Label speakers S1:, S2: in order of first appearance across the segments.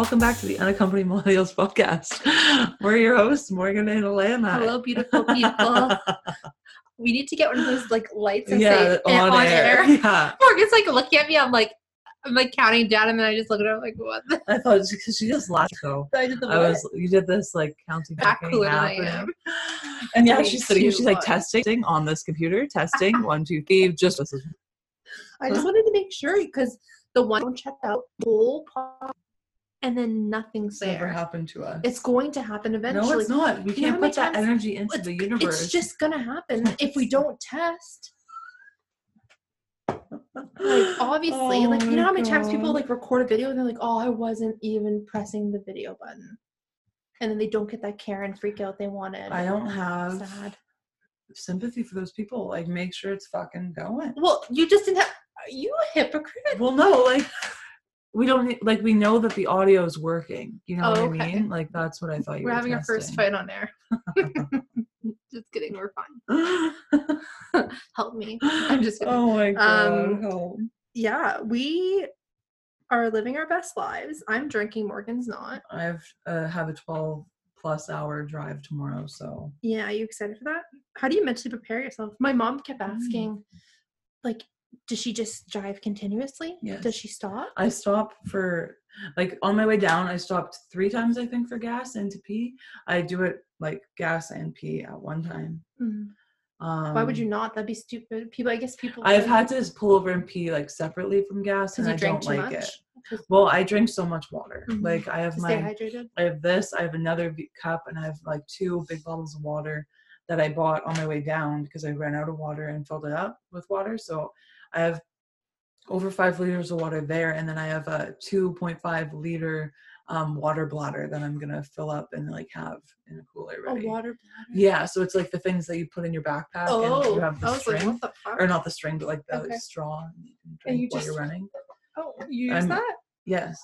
S1: Welcome back to the Unaccompanied Millennials podcast. We're your hosts, Morgan and Alana.
S2: Hello, beautiful people. we need to get one of those like lights and
S1: Yeah,
S2: say eh,
S1: on,
S2: on,
S1: air.
S2: air.
S1: Yeah.
S2: Morgan's like looking at me. I'm like, I'm like counting down, and then I just look at her like, what? The?
S1: I thought because she just laughed so.
S2: I did the
S1: I was you did this like counting
S2: Back cooler than I am.
S1: And yeah, she's sitting here, she's like testing on this computer, testing one, two, three, just
S2: I just wanted to make sure because the one checked out whole and then nothing's
S1: never
S2: there.
S1: happened to us.
S2: It's going to happen eventually.
S1: no, it's not. We
S2: You
S1: can't put that
S2: times-
S1: energy into the universe.
S2: it's just gonna happen if we don't test. Like obviously, like you oh know how many times people
S1: Oh
S2: like record a video and they're like, "Oh, I wasn't even pressing the video button," and then they don't get that care and freak out they wanted.
S1: I don't have
S2: Sad.
S1: sympathy for those people. Like, make sure it's fucking going.
S2: Well, you just didn't have. Are you a hypocrite?
S1: Well, no, like we don't need, like we know that the audio is working. You know
S2: Oh,
S1: what I mean? Like that's what I thought you
S2: We're
S1: were
S2: having our first fight on air. just kidding. We're fine. Help me. I'm just kidding.
S1: oh my god.
S2: Um,
S1: help.
S2: Yeah, we are living our best lives. I'm drinking. Morgan's not.
S1: I have uh, have a twelve plus hour drive tomorrow, so
S2: Yeah, are you excited for that? How do you mentally prepare yourself? My mom kept
S1: Mm.
S2: asking, like, does she just drive continuously?
S1: Yes.
S2: Does she stop?
S1: I stop for like on my way down. I stopped three times, I think, for gas and to pee. I do it like gas and pee at one time.
S2: Mm.
S1: Um,
S2: Why would you not? That'd be stupid. People, I guess people.
S1: I've had to just pull over and pee like separately from gas,
S2: because
S1: and I
S2: drink
S1: don't
S2: too
S1: like
S2: much.
S1: it. Well, I drink so much water.
S2: Mhm.
S1: Like I have
S2: to stay
S1: my
S2: hydrated.
S1: I have this, I have another cup, and I have like two big bottles of water that I bought on my way down because I ran out of water and filled it up with water. So I have over five liters of water there, and then I have a 2.5 liter um, water bladder that I'm gonna fill up and like have in a cooler
S2: A water bladder.
S1: Yeah, so it's like the things that you put in your backpack, and
S2: Oh,
S1: you have the
S2: was like,
S1: string,
S2: the
S1: or not the string, but like the
S2: Okay.
S1: straw. And you can
S2: And
S1: drink
S2: you
S1: while you're
S2: just-
S1: running.
S2: Oh, you use
S1: I'm-
S2: that?
S1: Yes,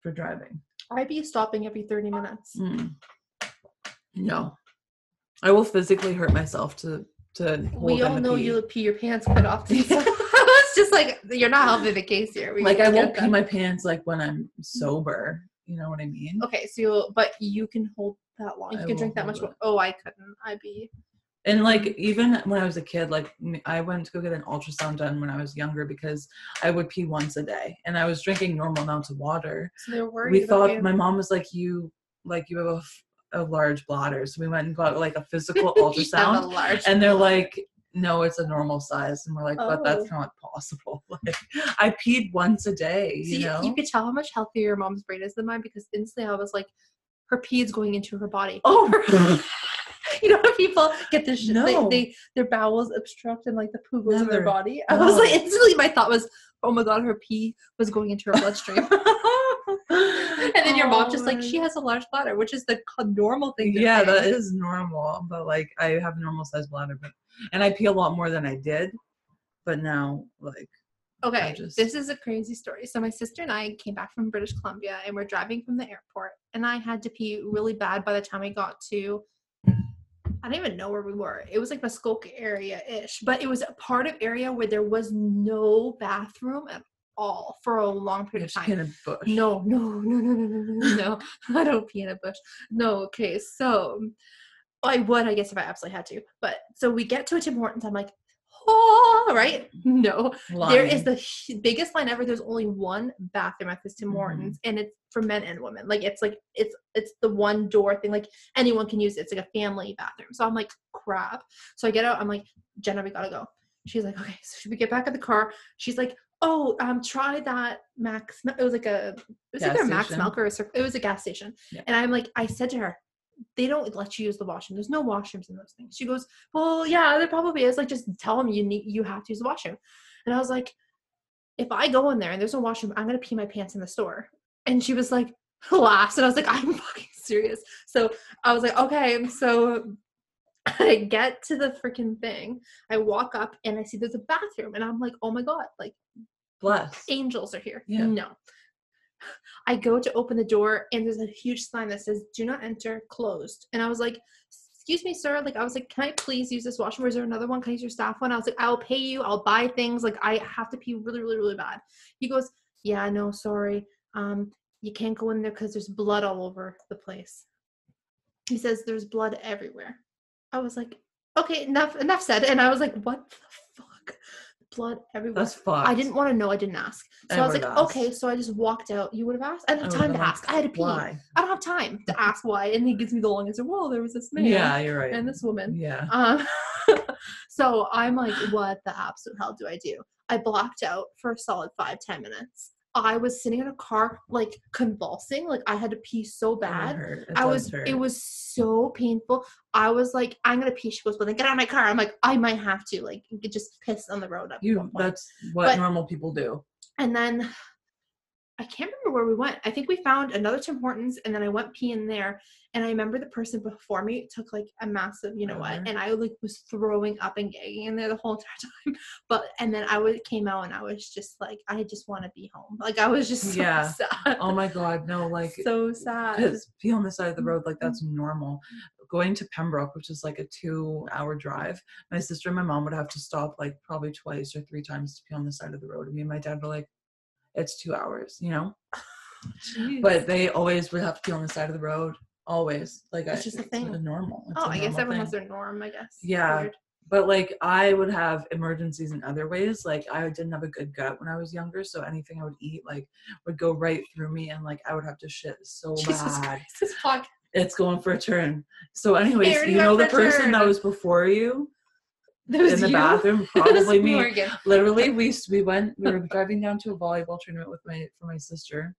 S1: for driving.
S2: I'd be stopping every 30 minutes.
S1: Mm. No, I will physically hurt myself to to hold
S2: we all know you pee your pants quite often. So just like you're not helping the case here. We
S1: like I won't pee my pants like when I'm sober. You know what I mean?
S2: Okay, so you'll, but you can hold that long. You
S1: I
S2: can drink that much. wa- Oh, I couldn't. I'd be.
S1: And like even when I was a kid, like I went to go get an ultrasound done when I was younger because I would pee once a day, and I was drinking normal amounts of water.
S2: So they're worried.
S1: we thought
S2: you.
S1: my mom was like you like you have a large bladder, so we went and got like a physical
S2: You have a
S1: ultrasound.
S2: large
S1: and they're
S2: bladder.
S1: like no it's a normal size and we're like but that's
S2: Oh.
S1: not possible like i peed once a day you
S2: See,
S1: know
S2: you could tell how much healthier your mom's brain is than mine because instantly I was like, her pee is going into her body.
S1: oh
S2: you know people get this shit,
S1: No.
S2: they, they their bowels obstruct and like the poo goes in their body. I was like instantly my thought was, oh my god, her pee was going into her bloodstream. and then your mom just like she has a large bladder, which is the normal thing.
S1: Yeah
S2: say.
S1: that is normal but like i have a normal size bladder but and i pee a lot more than i did but now like
S2: Okay,
S1: just-
S2: this is a crazy story. So my sister and I came back from British Columbia and we're driving from the airport and I had to pee really bad by the time we got to I don't even know where we were. It was like Muskoka area ish, but it was a part of area where there was no bathroom at all for a long period of time.
S1: in a bush
S2: No, no, no, no, no, no, no, no. I don't pee in a bush. No, okay. So I would, I guess, if I absolutely had to. But so we get to a Tim Hortons. I'm like, oh, right? No. There is the biggest line ever. There's only one bathroom at this Tim
S1: Mhm.
S2: Hortons, and it's for men and women. Like it's like it's it's the one door thing. Like anyone can use it. It's like a family bathroom. So I'm like, crap. So I get out. I'm like, Jenna, we gotta go. She's like, okay. So should we get back in the car? She's like, oh, um, try that Mac's. It was like a it was
S1: Gas
S2: either a Mac's
S1: station.
S2: Milk or a it was a gas station.
S1: Yeah.
S2: And I'm like, I said to her, they don't let you use the washroom. There's no washrooms in those things. She goes, well, yeah, there probably is. Like, just tell them you need you have to use the washroom. And I was like, if I go in there and there's no washroom, I'm gonna pee my pants in the store. And she was like, laughs, and I was like, I'm fucking serious. So I was like, okay. So I get to the freaking thing. I walk up and I see there's a bathroom, and I'm like, oh my god, like
S1: bless
S2: angels are here.
S1: Yeah.
S2: No. I go to open the door and there's a huge sign that says do not enter closed. And I was like, excuse me, sir. Like I was like, can I please use this washroom? Or is there another one? Can I use your staff one? I was like, I'll pay you, I'll buy things. Like I have to pee really, really, really bad. He goes, Yeah, no, sorry. Um, you can't go in there because there's blood all over the place. He says there's blood everywhere. I was like, okay, enough, enough said. And I was like, what the fuck? Blood everywhere.
S1: That's fucked.
S2: I didn't want to know. I didn't ask. So
S1: I
S2: I, was like,
S1: asked.
S2: okay. So I just walked out. You would have asked. I didn't have time to ask. I had to pee.
S1: Why?
S2: I don't have time to ask why. And he gives me the long answer. Well, there was this man
S1: Yeah, you're right.
S2: and this woman.
S1: yeah.
S2: Um, so I'm like, what the absolute hell do I do? I blocked out for a solid five, ten minutes. I was sitting in a car, like convulsing, like I had to pee so bad. I was,
S1: hurt.
S2: it was so painful. I was like, I'm gonna pee. She goes, well, then get out of my car. I'm like, I might have to, like, just piss on the road.
S1: You. That's what
S2: But-
S1: normal people do.
S2: And then I can't remember where we went. I think we found another Tim Hortons and then I went pee in there. And I remember the person before me took like a massive, you know what?
S1: Mhm.
S2: And I like was throwing up and gagging in there the whole entire time. But and then I would came out and I was just like, I just want to be home. Like I was just so
S1: Yeah.
S2: sad.
S1: Oh my god, no! Like
S2: so sad.
S1: because be on the side of the road like
S2: Mm-hmm.
S1: that's normal going to pembroke which is like a two hour drive my sister and my mom would have to stop like probably twice or three times to be on the side of the road and me and my dad were like it's two hours you know
S2: Jeez.
S1: but they always would have to be on the side of the road always like
S2: It's
S1: I,
S2: just a thing.
S1: The normal it's
S2: oh, I guess
S1: normal
S2: everyone has their norm, I guess.
S1: Yeah.
S2: Weird.
S1: but like i would have emergencies in other ways like i didn't have a good gut when i was younger so anything i would eat like would go right through me and like i would have to shit so
S2: Jesus
S1: bad
S2: Christ,
S1: it's going for a turn. So, anyways, you know the
S2: went for a
S1: person that was before you in the
S2: you?
S1: bathroom, probably me.
S2: Morgan.
S1: Literally, we we went. We were driving down to a volleyball tournament with my for my sister,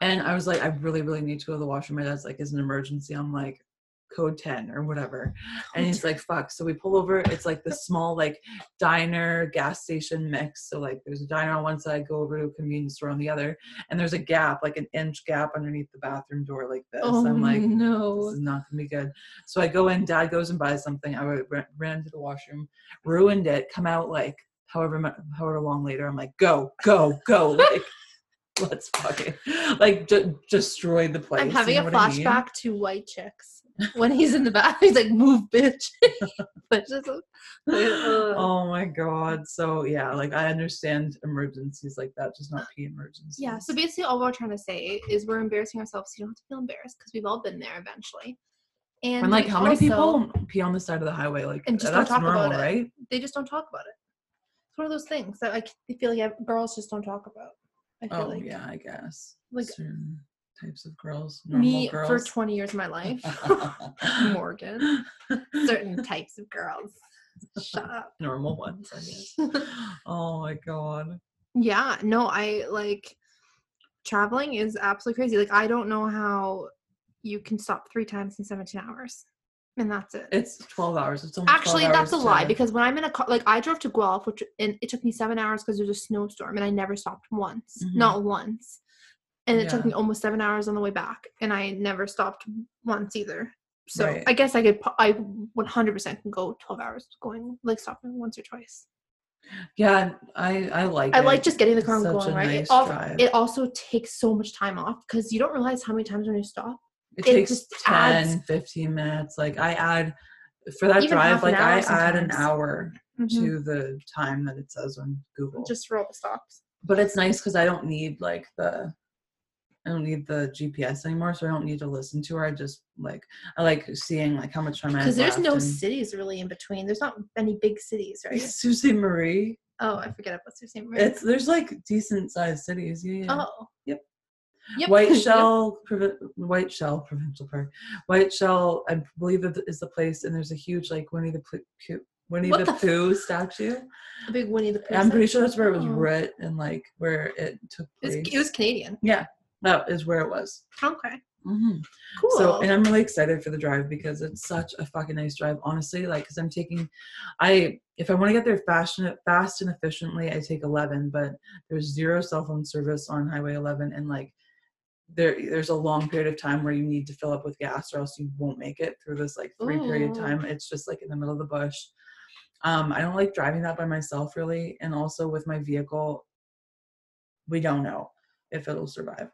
S1: and I was like, I really, really need to go to the washroom. My dad's like, "Is an emergency?" I'm like, "Code ten or whatever," and he's like, "Fuck." So we pull over. It's like the small like diner gas station mix. So like, there's a diner on one side, go over to a convenience store on the other, and there's a gap, like an inch gap underneath the bathroom door, like this.
S2: Oh
S1: I'm like,
S2: no.
S1: this is not gonna be good. So I go in, dad goes and buys something. I ran, to the washroom, ruined it, come out like however however long later. I'm like, go, go, go. Like, let's fucking like ju- destroy the place.
S2: I'm having
S1: you
S2: a
S1: know what I mean?
S2: flashback to White Chicks when he's in the bath. He's like, "Move, bitch." but just,
S1: Oh my god. So yeah, like I understand emergencies like that, just not pee emergencies.
S2: yeah. So basically, all we're trying to say is we're embarrassing ourselves. You don't have to feel embarrassed because we've all been there eventually. And,
S1: and like how many
S2: also-
S1: people pee on the side of the highway? Like
S2: And just don't
S1: that's
S2: talk about
S1: normal,
S2: it.
S1: right?
S2: They just don't talk about it. It's one of those things that like I feel like girls just don't talk about. I feel
S1: Oh
S2: like
S1: yeah, I guess.
S2: like
S1: certain types of girls.
S2: Me
S1: girls.
S2: for 20 years of my life, Morgan. Certain types of girls. Shut up.
S1: normal ones, I guess. oh my god.
S2: Yeah, no, I like traveling is absolutely crazy. Like I don't know how you can stop three times in 17 hours. And that's it.
S1: It's 12 hours. It's almost 12
S2: Actually, that's a lie
S1: to-
S2: because when I'm in a car, like I drove to Guelph, which and it took me seven hours because there's a snowstorm, and I never stopped once,
S1: Mhm.
S2: not once. And it took me almost seven hours on the way back, and I never stopped once either. So
S1: Right.
S2: I guess I could, I 100% can go 12 hours going, like stopping once or twice.
S1: Yeah, I I like
S2: I
S1: it.
S2: like just getting the car and going right.
S1: nice
S2: it, al- it also takes so much time off because you don't realize how many times when you stop.
S1: it
S2: it
S1: takes
S2: just
S1: 10,
S2: adds-
S1: 15 minutes. Like I add for that drive, like I
S2: hour
S1: add an
S2: sometimes.
S1: hour
S2: Mhm.
S1: to the time that it says on Google.
S2: Just for all the stops.
S1: but it's nice because I don't need like the I don't need the GPS anymore, so I don't need to listen to her. I just like I like seeing like how much time I
S2: Because there's no
S1: and-
S2: cities really in between. There's not any big cities, right?
S1: Sault Ste. Marie.
S2: Oh, I forget about Sault Ste. Marie.
S1: It's there's like decent sized cities. Yeah. yeah.
S2: oh.
S1: Yep.
S2: Yep.
S1: White
S2: Yep.
S1: Shell, Provi- Whiteshell Provincial Park. Whiteshell, I believe it is the place, and there's a huge like Winnie the Pooh, Winnie
S2: What
S1: the,
S2: the
S1: Pooh statue.
S2: A big Winnie the Pooh.
S1: I'm pretty sure that's where it was
S2: Oh.
S1: writ and like where it took
S2: It was,
S1: place.
S2: it was Canadian.
S1: yeah, that is where it was.
S2: Okay.
S1: hmm
S2: Cool.
S1: So, and I'm really excited for the drive because it's such a fucking nice drive, honestly. Like, because I'm taking, I if I want to get there fast and fast and efficiently, I take 11. But there's zero cell phone service on Highway 11, and like there there's a long period of time where you need to fill up with gas, or else you won't make it through this like three period
S2: Ooh.
S1: time. It's just like in the middle of the bush. Um, I don't like driving that by myself really, and also with my vehicle, we don't know if it'll survive.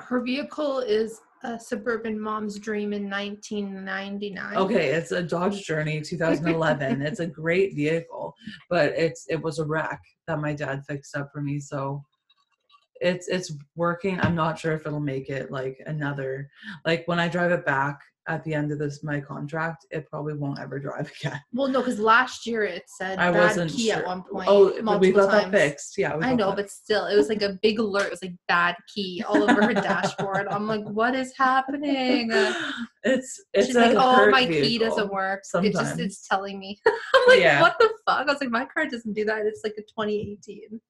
S2: her vehicle is a suburban mom's dream in 1999.
S1: Okay, it's a Dodge Journey 2011. it's a great vehicle, but it's it was a wreck that my dad fixed up for me. So it's it's working. I'm not sure if it'll make it like another like when I drive it back at the end of this my contract, it probably won't ever drive again.
S2: Well, no, because last year it said
S1: I
S2: bad
S1: wasn't
S2: key
S1: sure.
S2: at one point.
S1: oh, we got that fixed. Yeah,
S2: I know, but still, it was like a big alert. It was like bad key all over her dashboard. I'm like, what is happening?
S1: it's it's
S2: She's
S1: a
S2: like, oh, my key doesn't work. It just
S1: sometimes.
S2: it's telling me. I'm like,
S1: Yeah.
S2: what the fuck? I was like, my car doesn't do that. It's like a 2018.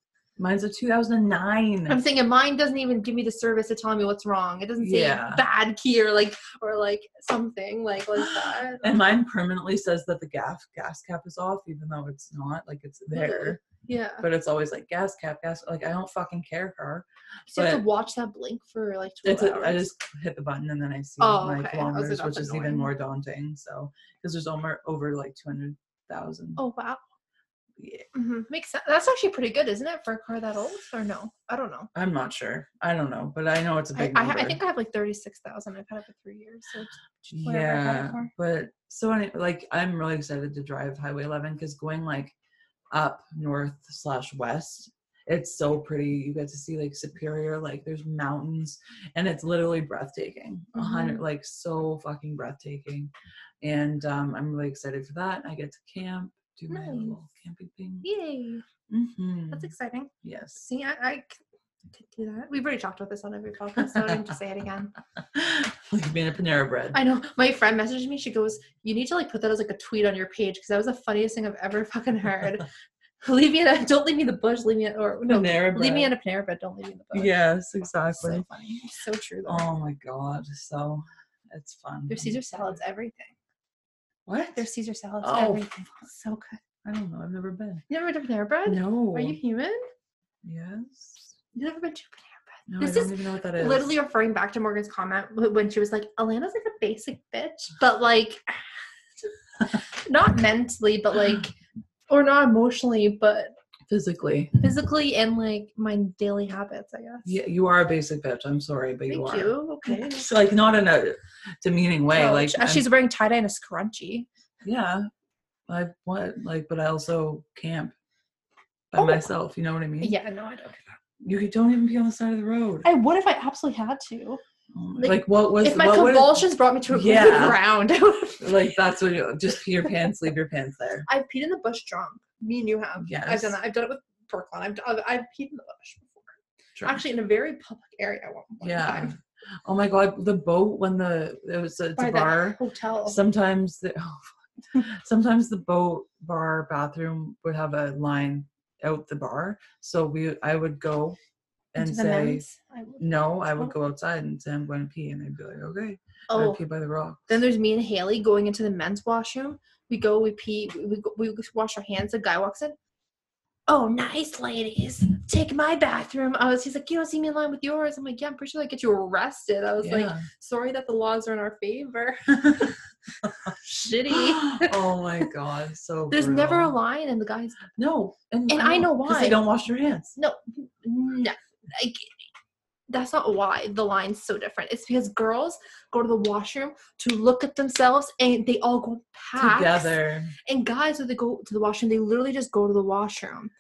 S1: Mine's a 2009.
S2: I'm saying, and mine doesn't even give me the service of telling me what's wrong. It doesn't say
S1: Yeah.
S2: bad key or like or like something like like that.
S1: and mine permanently says that the gas gas cap is off, even though it's not. Like it's there,
S2: Yeah.
S1: but it's always like gas cap, gas. Like I don't fucking care, car.
S2: So you have to watch that blink for like 12
S1: It's a,
S2: hours.
S1: I just hit the button and then I see
S2: Oh,
S1: my
S2: okay. Like,
S1: kilometers,
S2: that's
S1: which is even more daunting. So because there's over over like 200,000.
S2: oh wow.
S1: Yeah.
S2: hmm Makes sense. That's actually pretty good, isn't it, for a car that old? Or no? I don't know.
S1: I'm not sure. I don't know, but I know it's a big
S2: I,
S1: number.
S2: I think I have like thirty six thousand. I've had it for three years. So whatever I had it
S1: yeah, but so any, like I'm really excited to drive Highway 11 because going like up north slash west, it's so pretty. You get to see like Superior, like there's mountains, and it's literally breathtaking. A hundred, like so fucking breathtaking, and um, I'm really excited for that. I get to camp, do my
S2: Nice.
S1: little camping thing.
S2: Yay!
S1: hmm
S2: That's exciting.
S1: yes.
S2: See, I could do that. We've already talked about this on every podcast, so I don't need to say it again.
S1: being a Panera Bread.
S2: I know. My friend messaged me. She goes, "You need to like put that as like a tweet on your page because that was the funniest thing I've ever fucking heard." leave me in a don't leave me in the bush. Leave me in, or no,
S1: Panera
S2: leave me in a Panera Bread. Don't leave me in the bush.
S1: Yes, exactly.
S2: so funny. So true though.
S1: Oh my god. So it's fun.
S2: Their Caesar salads, everything.
S1: What?
S2: Their Caesar salads,
S1: Oh.
S2: everything. So good.
S1: I don't know. I've never been.
S2: You never been to Panera Bread?
S1: No.
S2: Are you human?
S1: Yes.
S2: You never been to Panera Bread?
S1: No,
S2: This
S1: I don't
S2: is
S1: even know what that is.
S2: Literally referring back to Morgan's comment when she was like, "Alana's like a basic bitch," but like, not mentally, but like, or not emotionally, but
S1: physically.
S2: physically and like my daily habits. I guess.
S1: Yeah, you are a basic bitch. I'm sorry, but you
S2: Thank
S1: are.
S2: you. Okay.
S1: It's like not in a demeaning way.
S2: No,
S1: like
S2: sh-
S1: I'm-
S2: she's wearing tie dye and a scrunchie.
S1: yeah. I what like, but I also camp by
S2: Oh.
S1: myself. You know what I mean?
S2: Yeah, no, I don't.
S1: You don't even be on the side of the road.
S2: I would if I absolutely had to. Like,
S1: like, what was
S2: If my convulsions brought me to a
S1: Yeah.
S2: ground, I would have.
S1: like that's what you just pee your pants, leave your pants there.
S2: I've peed in the bush drunk. Me and you have. I've done that. I've done it with Brooklyn. I've, I've, I've peed in the bush before.
S1: Drunk.
S2: Actually, in a very public area at one one
S1: yeah.
S2: time.
S1: Oh my god, the boat when the it was it's
S2: By
S1: a bar.
S2: hotel.
S1: Sometimes the oh, sometimes the boat bar bathroom would have a line out the bar. So we I would go and
S2: Into
S1: say
S2: men's. I
S1: no, I would go outside and say I'm going to pee, and they'd be like, okay, I
S2: Oh,
S1: would pee by the rock.
S2: then there's me and Haley going into the men's washroom. We go, we pee, we, we, go, we wash our hands. The guy walks in. Oh, nice ladies. Take my bathroom. I was, he's like, you don't see me in line with yours. I'm like, yeah, I'm pretty sure that get you arrested. I was like, sorry that the laws are in our favor. Shitty.
S1: oh my god, so
S2: There's never a line, and the guys,
S1: no, and,
S2: And I know
S1: because
S2: why.
S1: they don't wash their hands.
S2: no, no. Like, that's not why the line's so different. It's because girls go to the washroom to look at themselves and they all go packs.
S1: Together,
S2: And guys, when they go to the washroom, they literally just go to the washroom.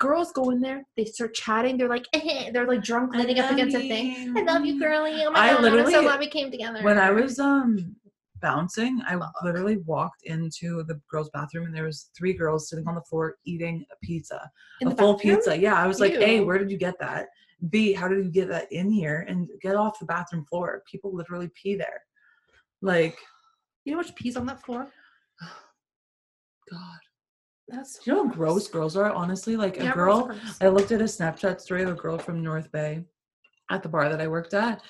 S2: Girls go in there, they start chatting. They're like, eh, they're like drunk, leaning up against a thing. I love you,
S1: you.
S2: girlie. Oh my
S1: I
S2: god, I'm so glad we came together.
S1: when I was um bouncing, I
S2: Fuck.
S1: literally walked into the girls' bathroom and there was three girls sitting on the floor eating a pizza,
S2: in
S1: a full
S2: bathroom?
S1: pizza. Yeah, I was like, A, where did you get that? B, how did you get that in here? And get off the bathroom floor. People literally pee there. Like,
S2: You know what pees on that floor?
S1: God,
S2: That's
S1: you know how gross girls are? Honestly, like a girl. I looked at a Snapchat story of a girl from North Bay at the bar that I worked at,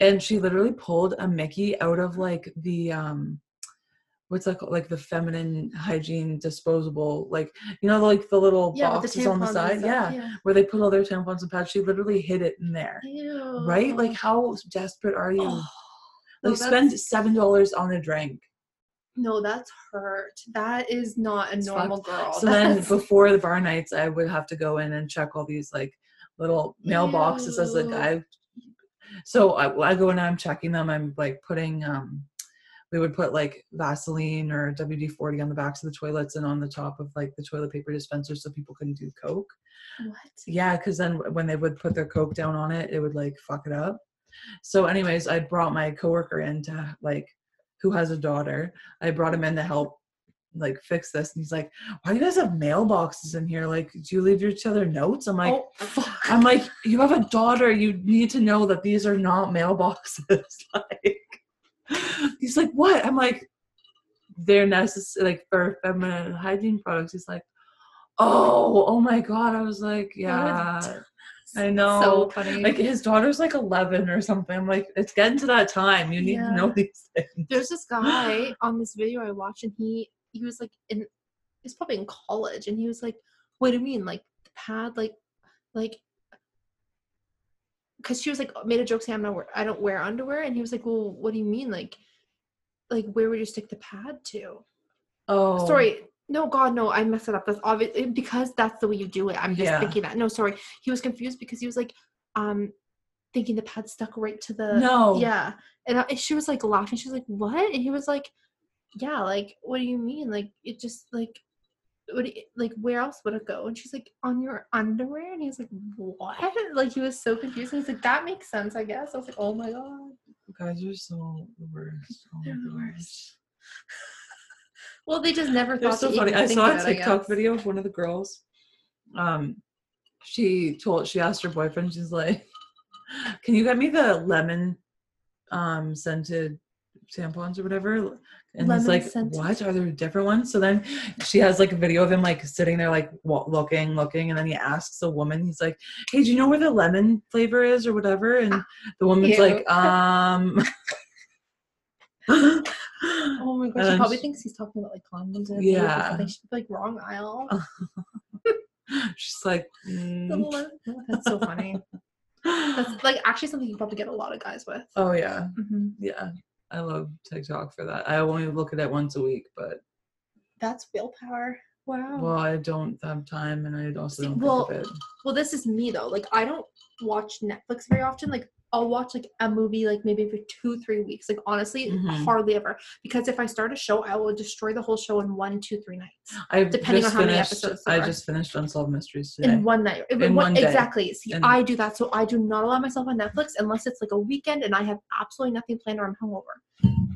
S1: and she literally pulled a Mickey out of like the um what's that called? Like the feminine hygiene disposable, like you know, like the little
S2: Yeah,
S1: boxes on the side,
S2: stuff,
S1: yeah, where they put all their tampons and pads. She literally hid it in there,
S2: Ew.
S1: right? Like how desperate are you?
S2: Oh, no,
S1: like spend seven dollars on a drink.
S2: No, that's hurt. That is not a
S1: It's
S2: normal girl.
S1: So then before the bar nights, I would have to go in and check all these like little mailboxes as a
S2: Ew.
S1: guy. So I, I go and I'm checking them. I'm like putting um, we would put like Vaseline or WD 40 on the backs of the toilets and on the top of like the toilet paper dispenser so people couldn't do Coke.
S2: What?
S1: Yeah, because then when they would put their Coke down on it, it would like fuck it up. So, anyways, I brought my coworker in to like, who has a daughter. I brought him in to help like fix this. And he's like, Why do you guys have mailboxes in here? Like, do you leave each other notes? I'm like,
S2: oh, fuck.
S1: I'm like, you have a daughter. You need to know that these are not mailboxes. like, he's like, what? I'm like, they're necessary, like for feminine hygiene products. He's like, oh, oh my god. I was like, yeah, I know.
S2: so funny.
S1: like his daughter's like 11 or something. I'm like, it's getting to that time. You need
S2: Yeah.
S1: to know these things.
S2: There's this guy on this video I watched, and he he was like in he's probably in college, and he was like, "What do you mean, like the pad, like like?" Because she was like made a joke saying I'm not wear, I don't wear underwear, and he was like, "Well, what do you mean, like, like where would you stick the pad to?"
S1: Oh,
S2: Sorry, no, God, no, I messed it up. That's obviously because that's the way you do it. I'm just
S1: Yeah.
S2: thinking that. No, sorry, he was confused because he was like, um, thinking the pad stuck right to the
S1: No.
S2: yeah, and I, she was like laughing. She was like, "What?" And he was like, "Yeah, like, what do you mean? Like, it just like." What you- like where else would it go? And she's like, on your underwear, and he's like, what? Like he was so confused. And he's like, that makes sense, I guess. I was like, oh my god,
S1: guys are so the worst. Oh my
S2: They're the
S1: gosh.
S2: worst. Well, they just never thought
S1: so funny. I saw a TikTok video of one of the girls. Um, she told she asked her boyfriend. She's like, "Can you get me the lemon, um, scented tampons or whatever?" And he's
S2: Lemon
S1: like,
S2: scented?
S1: "What? Are there different ones?" So then she has like a video of him like sitting there like wa- looking, looking, and then he asks a woman. He's like, "Hey, do you know where the lemon flavor is or whatever?" And the woman's
S2: Ew.
S1: like, "Um."
S2: Oh my gosh, she probably
S1: she-
S2: thinks he's talking about like condoms
S1: Yeah.
S2: something. She'd be like wrong aisle.
S1: She's like, "Mm."
S2: That's so funny. That's like actually something you probably get a lot of guys with.
S1: oh yeah,
S2: hmm
S1: yeah. I love TikTok for that. I only look at it once a week, but
S2: That's willpower. Wow.
S1: well, I don't have time, and I also don't
S2: well,
S1: think of it.
S2: well, this is me though. Like I don't watch Netflix very often. Like I'll watch like a movie like maybe for two, three weeks. Like honestly,
S1: Mhm.
S2: hardly ever. Because if I start a show, I will destroy the whole show in one, two, three nights.
S1: I
S2: depending on how many
S1: finished,
S2: episodes there
S1: I
S2: are.
S1: just finished Unsolved Mysteries today.
S2: In one night. In
S1: In
S2: one,
S1: one day.
S2: exactly. See,
S1: And-
S2: I do that. So I do not allow myself on Netflix unless it's like a weekend and I have absolutely nothing planned or I'm hungover.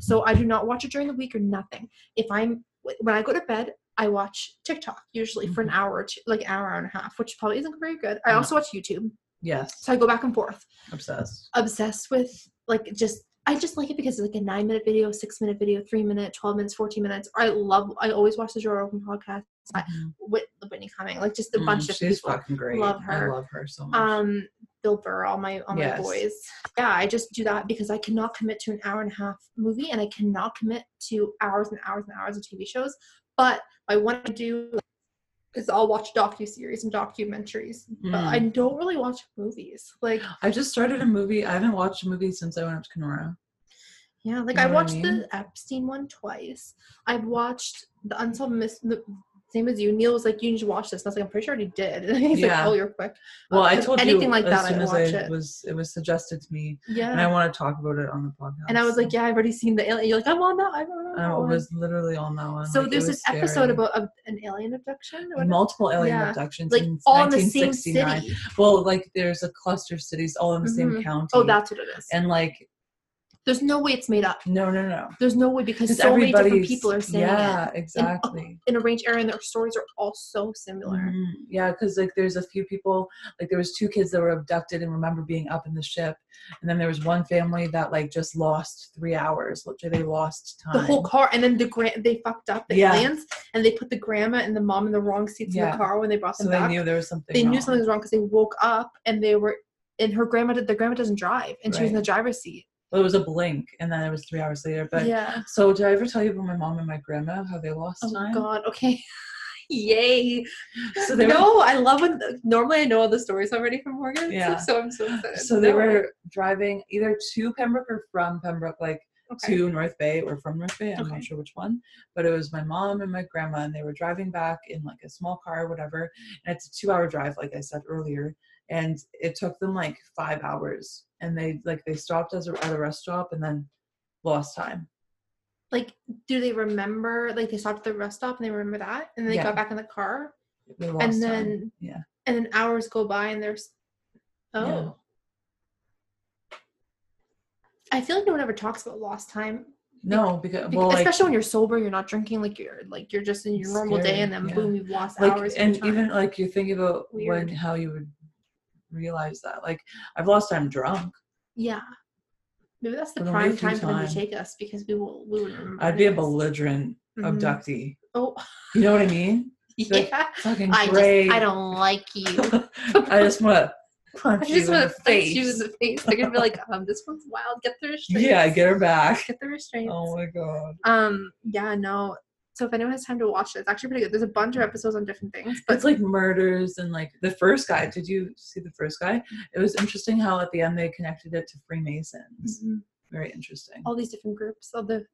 S2: So I do not watch it during the week or nothing. If I'm when I go to bed, I watch TikTok usually for an hour or two, like hour, hour and a half, which probably isn't very good. I also watch YouTube.
S1: Yes,
S2: So I go back and forth.
S1: obsessed.
S2: Obsessed with like just I just like it because it's like a nine minute video, six minute video, three minute, twelve minutes, fourteen minutes. I love I always watch the Joe Rogan podcast. I-
S1: Mhm.
S2: With Whitney Cumming, like just a bunch
S1: Mm,
S2: of
S1: she's
S2: people.
S1: fucking great.
S2: Love her.
S1: I love her so much.
S2: Um, Bill Burr, all my all
S1: Yes.
S2: my boys. Yeah, I just do that because I cannot commit to an hour and a half movie, and I cannot commit to hours and hours and hours of TV shows. But I want to do is I'll watch docu series and documentaries, but
S1: Mm.
S2: I don't really watch movies. Like
S1: I just started a movie. I haven't watched a movie since I went up to Kenora.
S2: yeah, like
S1: You
S2: I
S1: know I
S2: watched
S1: mean?
S2: the Epstein one twice. I've watched the Unsolved Miss. The, same as you, Neil was like, "You need to watch this." And I was like, "I'm pretty sure I already did." And he's
S1: Yeah.
S2: like, "Oh, you're quick."
S1: Well, I
S2: Uh,
S1: told
S2: anything
S1: you
S2: like that, I
S1: soon as
S2: watch
S1: I
S2: it.
S1: was it was suggested to me,
S2: Yeah,
S1: and I want to talk about it on the podcast.
S2: And I was like, yeah, I've already seen the alien. You're like, I'm on that. I'm on that
S1: I
S2: one."
S1: was literally on that one.
S2: so
S1: like,
S2: there's this episode about a, an alien abduction.
S1: Multiple alien
S2: Yeah.
S1: abductions
S2: like
S1: in
S2: all in the same
S1: 1969.
S2: city.
S1: Well, like there's a cluster of cities all in the same
S2: Mhm.
S1: county.
S2: Oh, that's what it is.
S1: and like
S2: There's no way it's made up.
S1: no, no, no.
S2: There's no way because so many different people are saying
S1: yeah,
S2: it
S1: exactly.
S2: in a range area, and their stories are all so similar.
S1: Mhm. Yeah, because like there's a few people, like there was two kids that were abducted and remember being up in the ship, and then there was one family that like just lost three hours. Literally, they lost time.
S2: The whole car, and then the grand they fucked up the
S1: Yeah.
S2: aliens, and they put the grandma and the mom in the wrong seats in the car when they brought
S1: so
S2: them
S1: they
S2: back.
S1: knew there was something.
S2: they knew
S1: wrong.
S2: something was wrong because they woke up and they were, and her grandma did. The grandma doesn't drive, and she was in the driver's seat.
S1: Well, it was a blink, and then it was three hours later. But
S2: yeah.
S1: so, did I ever tell you about my mom and my grandma how they lost
S2: Oh
S1: time?
S2: God. Okay. Yay.
S1: So they were-
S2: no, I love when normally I know all the stories already from Morgan.
S1: Yeah.
S2: So I'm so excited.
S1: So they
S2: No.
S1: were driving either to Pembroke or from Pembroke, like
S2: okay.
S1: to North Bay or from North Bay. I'm
S2: Okay.
S1: not sure which one, but it was my mom and my grandma, and they were driving back in like a small car or whatever. And it's a two hour drive, like I said earlier. And it took them like five hours. And they like they stopped as a, at a rest stop and then lost time.
S2: like do they remember like they stopped at the rest stop and they remember that and then they
S1: Yeah.
S2: got back in the car and
S1: time.
S2: then
S1: yeah.
S2: and then hours go by and there's oh
S1: Yeah.
S2: i feel like no one ever talks about lost time
S1: No, because
S2: Bec-
S1: well, like,
S2: especially when you're sober you're not drinking like you're like you're just in your normal day and then
S1: yeah.
S2: boom you've lost
S1: like
S2: hours
S1: and even like you think about
S2: Weird.
S1: when how you would realize that. Like I've lost time drunk.
S2: yeah maybe that's the prime time for them to take us because we will we remember
S1: I'd be a belligerent
S2: Mhm.
S1: abductee.
S2: oh
S1: You know what I mean? Like,
S2: yeah
S1: Fucking
S2: i
S1: great.
S2: just i don't like you
S1: I just want to punch
S2: I just want to punch
S1: face.
S2: you in the face. They're gonna be like, um, this one's wild. Get the restraints.
S1: yeah, get her back.
S2: get the restraints.
S1: Oh my god.
S2: Um, yeah, no. So if anyone has time to watch it, it's actually pretty good. There's a bunch of episodes on different things, but
S1: It's like murders and like the first guy. Did you see the first guy? It was interesting how at the end they connected it to Freemasons.
S2: Mhm.
S1: Very interesting.
S2: all these different groups. All the,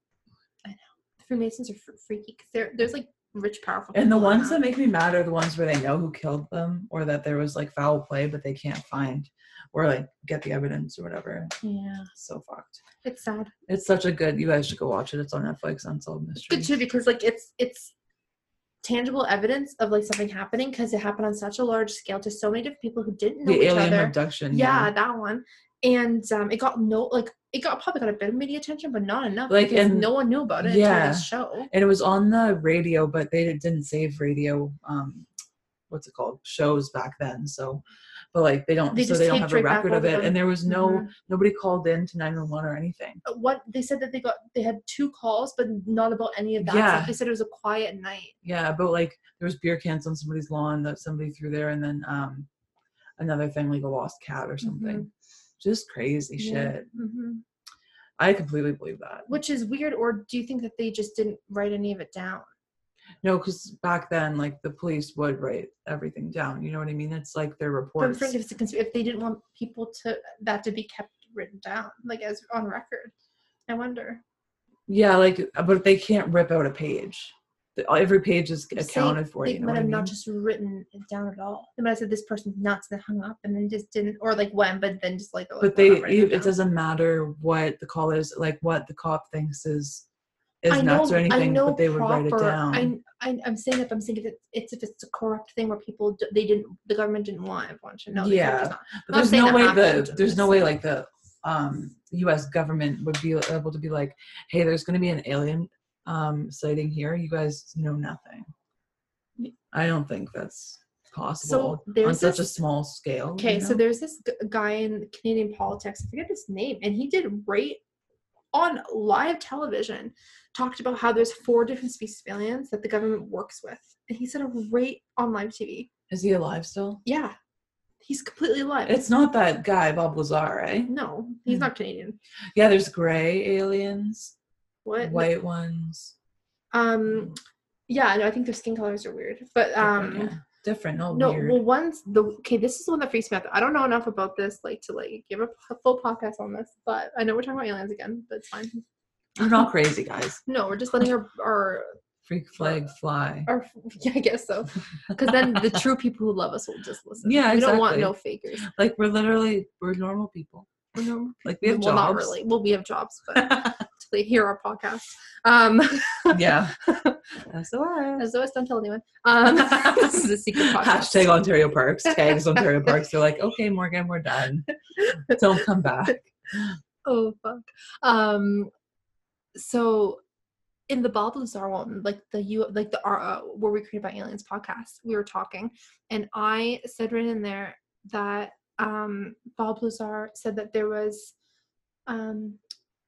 S2: I know, the Freemasons are fr- freaky because there, there's like rich, powerful.
S1: And the ones that make me mad are the ones where they know who killed them or that there was like foul play, but they can't find or like get the evidence or whatever.
S2: yeah,
S1: So fucked.
S2: it's sad.
S1: It's such a good. You guys should go watch it. It's on Netflix. Unsolved Mysteries.
S2: Good too because like it's it's tangible evidence of like something happening because it happened on such a large scale to so many different people who didn't know
S1: The
S2: each
S1: alien
S2: other.
S1: abduction.
S2: yeah, that one. And um, it got no like it got probably got a bit of media attention, but not enough.
S1: Like, and-
S2: no one knew about it
S1: yeah.
S2: until this show.
S1: and it was on the radio, but they didn't save radio. Um, what's it called? Shows back then. So, but like they don't.
S2: They
S1: so they don't have a record of it,
S2: them.
S1: and there was no
S2: Mhm.
S1: nobody called in to nine one one or anything.
S2: Uh, What they said that they got they had two calls, but not about any of that.
S1: Yeah.
S2: stuff. They said it was a quiet night.
S1: Yeah, but like there was beer cans on somebody's lawn that somebody threw there, and then um, another thing like a lost cat or something. Just crazy
S2: Mm-hmm. Yeah.
S1: shit.
S2: hmm
S1: I completely believe that.
S2: Which is weird, or do you think that they just didn't write any of it down?
S1: No, because back then, like the police would write everything down. You know what I mean? It's like their
S2: But I'm
S1: reports.
S2: if, it's a cons- if they didn't want people to that to be kept written down, like as on record. I wonder.
S1: Yeah, like, but they can't rip out a page. The- Every page is accounted for.
S2: They
S1: You know
S2: might
S1: what I
S2: have
S1: mean?
S2: not just written it down at all. They might have said this person's nuts and hung up, and then just didn't, or like when, but then just like.
S1: but they, it doesn't matter what the call is, like what the cop thinks is is nuts or anything, but they would write it down.
S2: I, I, I'm saying if I'm saying if it's, it's if it's a corrupt thing where people they didn't the government didn't want everyone to know.
S1: Yeah.
S2: not-
S1: But there's no way
S2: happened,
S1: the there's no way like the um U.S. government would be able to be like, hey, there's going to be an alien um sighting here. You guys know nothing. I don't think that's possible on
S2: there's
S1: such a small scale. you
S2: Okay, so there's this g- guy in Canadian politics. I forget his name, and he did right on live television talked about how there's four different species of aliens that the government works with, and he said it right on live TV.
S1: is he alive still?
S2: Yeah, he's completely alive.
S1: It's not that guy Bob Lazar, eh?
S2: no, he's
S1: Hmm.
S2: not Canadian.
S1: Yeah, there's gray aliens,
S2: What?
S1: white ones.
S2: Um, yeah, no, I think their skin colors are weird, but
S1: different,
S2: um.
S1: yeah. different, no,
S2: No,
S1: weird.
S2: well, one's the okay. This is the one that freaks me out. I don't know enough about this, like to like give a, a full podcast on this. But I know we're talking about aliens again, but it's fine.
S1: We're not crazy, guys.
S2: No, we're just letting our our,
S1: Freak flag fly.
S2: our yeah, I guess so. Because then the true people who love us will just listen.
S1: Yeah,
S2: we don't want no fakers.
S1: Like we're literally we're normal people.
S2: We're normal
S1: Like we have
S2: well,
S1: jobs.
S2: not really. Well, we have jobs, but until they hear our podcast. Um,
S1: yeah. SOS.
S2: as always, don't tell anyone. Um, this is a secret podcast.
S1: Hashtag Ontario Parks. Tags Ontario Parks. They're like, okay, Morgan, we're done. Don't come back.
S2: oh fuck um so in the bob lazar one like the you like the uh, where we created by aliens podcast we were talking and i said right in there that um bob lazar said that there was um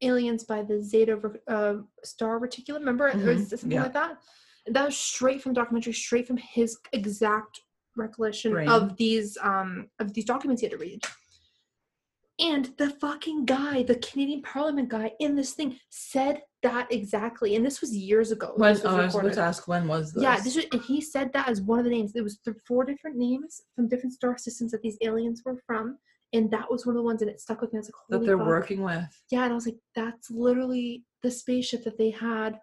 S2: aliens by the zeta uh, star Reticuli remember or
S1: Mhm,
S2: is it something
S1: yeah.
S2: like that that was straight from documentary straight from his exact recollection
S1: Brain.
S2: of these um of these documents he had to read and the fucking guy, the Canadian Parliament guy in this thing said that exactly. And this was years ago.
S1: When
S2: was
S1: oh, I was about to ask when was this?
S2: Yeah, this was, and he said that as one of the names. There was th- four different names from different star systems that these aliens were from, and that was one of the ones, and it stuck with me. I was like,
S1: that they're
S2: fuck.
S1: working with.
S2: Yeah, and I was like, that's literally the spaceship that they had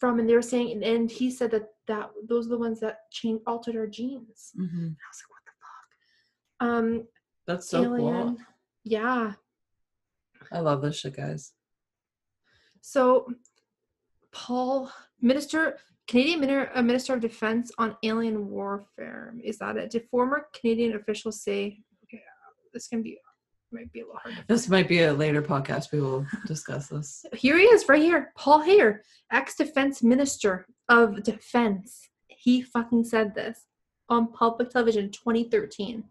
S2: from, and they were saying, and, and he said that that those are the ones that changed, altered our genes.
S1: hmm
S2: And I was like, what the fuck? Um,
S1: That's so
S2: alien.
S1: cool.
S2: Yeah.
S1: I love this shit, guys.
S2: So Paul, Minister, Canadian Minister, uh, Minister of Defense on alien warfare. Is that it? Did former Canadian officials say, okay, this can be, might be a little hard.
S1: This might be a later podcast. We will discuss this.
S2: Here he is, right here. Paul Hellyer, ex defense minister of defense. He fucking said this on public television 2013.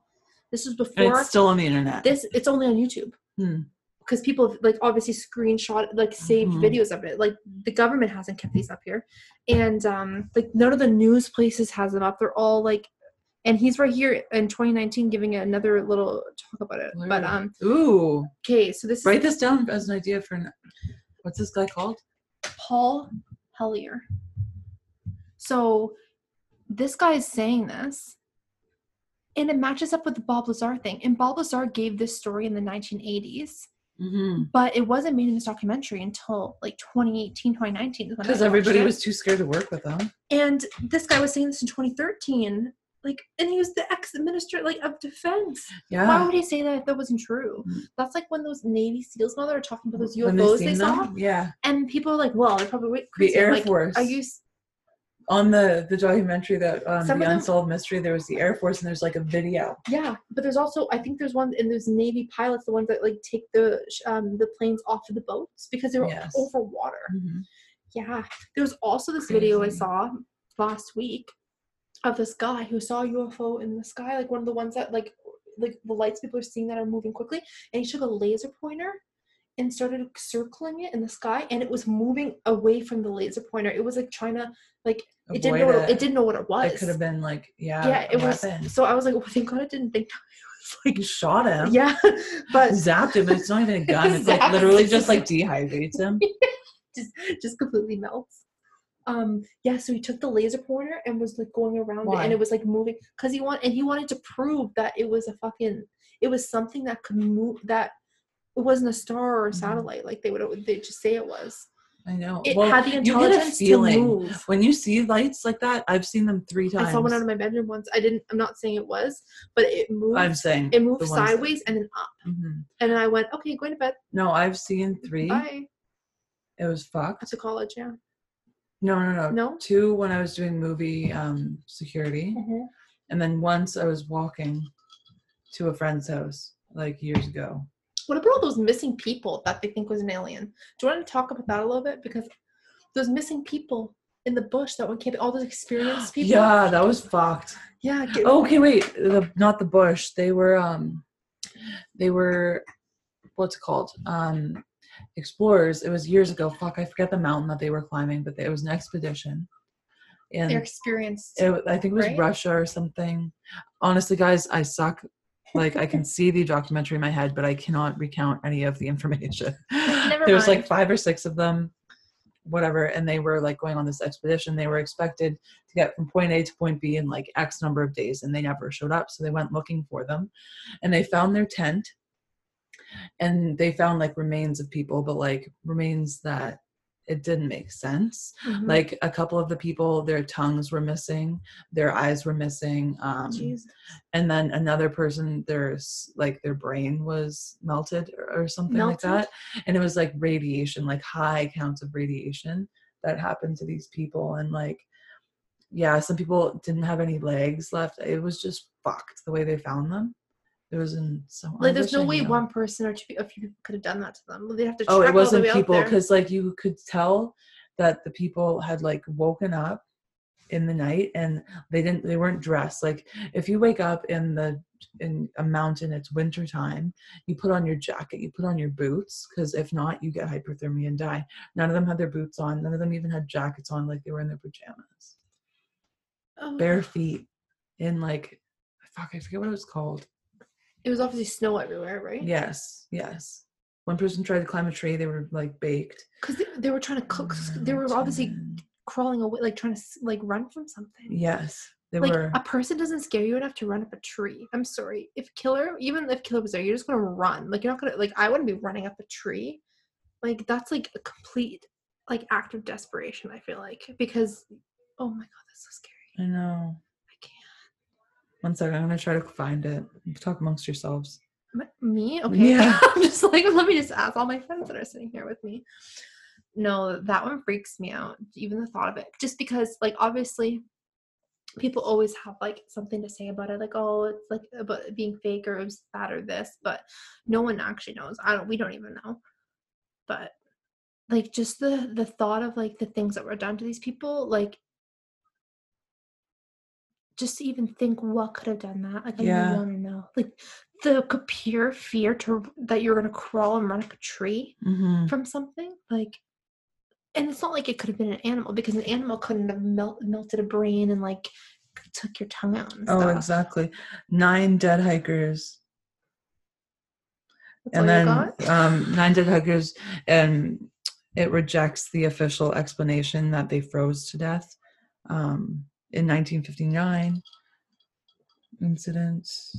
S2: This was
S1: And
S2: before
S1: it's still on the internet.
S2: this. It's only on YouTube
S1: Hmm.
S2: because people have, like obviously screenshot like saved
S1: Mhm.
S2: videos of it. Like the government hasn't kept these up here, and um like none of the news places has them up. They're all like, and he's right here in 2019 giving another little talk about it. But um
S1: Ooh,
S2: okay, so this
S1: write
S2: is
S1: this down as an idea for. an- What's this guy called?
S2: Paul Hellyer. So this guy is saying this, and it matches up with the Bob Lazar thing. And Bob Lazar gave this story in the 1980s,
S1: Mm-hmm.
S2: but it wasn't made in this documentary until like 2018, 2019. is when I
S1: Because everybody was too scared to work with them.
S2: And this guy was saying this in 2013. Like, and he was the ex-minister like of defense.
S1: Yeah.
S2: Why would he say that if that wasn't true?
S1: Mm.
S2: That's like when those Navy SEALs now that are talking about those UFOs they saw,
S1: them, Yeah.
S2: and people are like, "Well, they're probably
S1: The
S2: crazy."
S1: Air
S2: like,
S1: Force.
S2: Are you
S1: on the the documentary that um,
S2: Some
S1: the
S2: them-
S1: unsolved mystery there was the air force and there's like a video
S2: Yeah, but there's also I think there's one and there's Navy pilots, the ones that like take the um the planes off of the boats because they were
S1: Yes.
S2: over water.
S1: Mhm.
S2: Yeah, there was also this video I saw last week of this guy who saw a UFO in the sky, like one of the ones that like like the lights people are seeing that are moving quickly, and he took a laser pointer and started circling it in the sky, and it was moving away from the laser pointer. It was like trying to like it didn't know
S1: Avoid
S2: what it, it didn't know what it was.
S1: it could have been like yeah
S2: yeah, it was.
S1: weapon.
S2: So I was like, oh, thank God it didn't think it
S1: you shot him
S2: yeah, but
S1: zapped him but it's not even a gun it's like literally just like dehydrates him
S2: just just completely melts. Um, yeah, so he took the laser pointer and was like going around it, and it was like moving because he want and he wanted to prove that it was a fucking it was something that could move that it wasn't a star or a
S1: Mhm.
S2: satellite like they would they just say it was.
S1: i know
S2: It
S1: well
S2: had the intelligence
S1: you get a feeling
S2: move.
S1: when you see lights like that i've seen them three times
S2: I saw one out of my bedroom once. I didn't. I'm not saying it was, but it moved.
S1: i'm saying
S2: it moved
S1: ones that-
S2: sideways and then up,
S1: Mhm.
S2: and then I went, okay, going to bed.
S1: no i've seen three
S2: Bye.
S1: it was fucked
S2: To college, yeah.
S1: no no no
S2: No?
S1: two when i was doing movie um security and then once i was walking to a friend's house like years ago
S2: What about all those missing people that they think was an alien? Do you want to talk about that a little bit? Because those missing people in the bush that went camping, all those experienced people.
S1: yeah that was fucked
S2: Yeah. Get,
S1: okay, wait. The, not the bush. They were um they were what's it called? Um explorers. It was years ago. Fuck, I forget the mountain that they were climbing, but it was an expedition. And
S2: They're experienced.
S1: it, I think it was
S2: right?
S1: Russia or something. Honestly, guys, I suck. Like I can see the documentary in my head, but I cannot recount any of the information.
S2: Never
S1: there was like five or six of them, whatever, and they were like going on this expedition. They were expected to get from point A to point B in like X number of days, and they never showed up. So they went looking for them, and they found their tent, and they found like remains of people, but like remains that it didn't make sense.
S2: Mhm.
S1: Like a couple of the people, their tongues were missing, their eyes were missing, um, and then another person, there's like their brain was melted or, or something like that, and it was like radiation, like high counts of radiation that happened to these people, and like yeah, some people didn't have any legs left. It was just fucked the way they found them. It was in so I
S2: Like, there's no
S1: I
S2: way
S1: knew.
S2: one person or two, a few people could have done that to them. They'd have to.
S1: Oh, it
S2: all the
S1: wasn't people because like you could tell that the people had like woken up in the night and they didn't they weren't dressed like if you wake up in the in a mountain it's winter time you put on your jacket you put on your boots because if not you get hypothermia and die none of them had their boots on none of them even had jackets on like they were in their pajamas
S2: Oh.
S1: bare feet in like fuck i forget what it was called
S2: It was obviously snow everywhere, right?
S1: yes yes one person tried to climb a tree they were like baked
S2: Because they, they were trying to cook. They were obviously
S1: mm.
S2: crawling away, like trying to like run from something.
S1: Yes, they
S2: like
S1: were.
S2: a person doesn't scare you enough to run up a tree. I'm sorry. If killer, even if killer was there, you're just gonna run. Like you're not gonna like. I wouldn't be running up a tree. Like that's like a complete like act of desperation. I feel like because oh my god, that's so scary.
S1: I know. One second, I'm gonna try to find it. Talk amongst yourselves.
S2: Me? Okay.
S1: Yeah.
S2: I'm just like let me just ask all my friends that are sitting here with me. no, that one freaks me out. Even the thought of it, just because, like, obviously, people always have like something to say about it, like, oh, it's like about being fake or it was that or this, but no one actually knows. I don't. We don't even know. But like, just the the thought of like the things that were done to these people, like. Just even think what could have done that, like I
S1: Yeah.
S2: want to know, like the pure fear to that you're gonna crawl and run up a tree
S1: hmm
S2: from something like and it's not like it could have been an animal because an animal couldn't have melt, melted a brain and like took your tongue out
S1: Oh,
S2: stuff.
S1: exactly. Nine dead hikers.
S2: That's
S1: and then um, nine dead hikers, and it rejects the official explanation that they froze to death um, in 1959 incidents.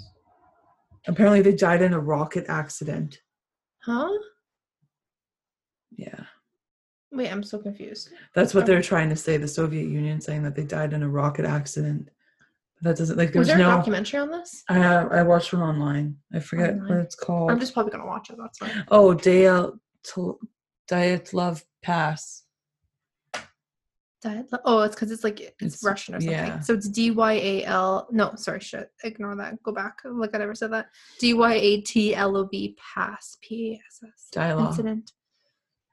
S1: Apparently, they died in a rocket accident.
S2: Huh?
S1: Yeah,
S2: Wait, I'm so confused.
S1: that's what they're trying to say. The Soviet Union saying that they died in a rocket accident. That doesn't like
S2: Was
S1: there's
S2: there a
S1: no.
S2: documentary on this?
S1: I I watched one online. I forget what it's called.
S2: I'm just probably gonna watch it. That's fine.
S1: Oh, Dale Dyatlov Pass.
S2: Oh, it's because it's like it's,
S1: It's-
S2: Russian or something.
S1: yeah.
S2: So it's D Y A L. No, sorry, shit. Ignore that. Go back. Like I never said that. D Y A T L O V pass. P A S S.
S1: Dialogue.
S2: Incident.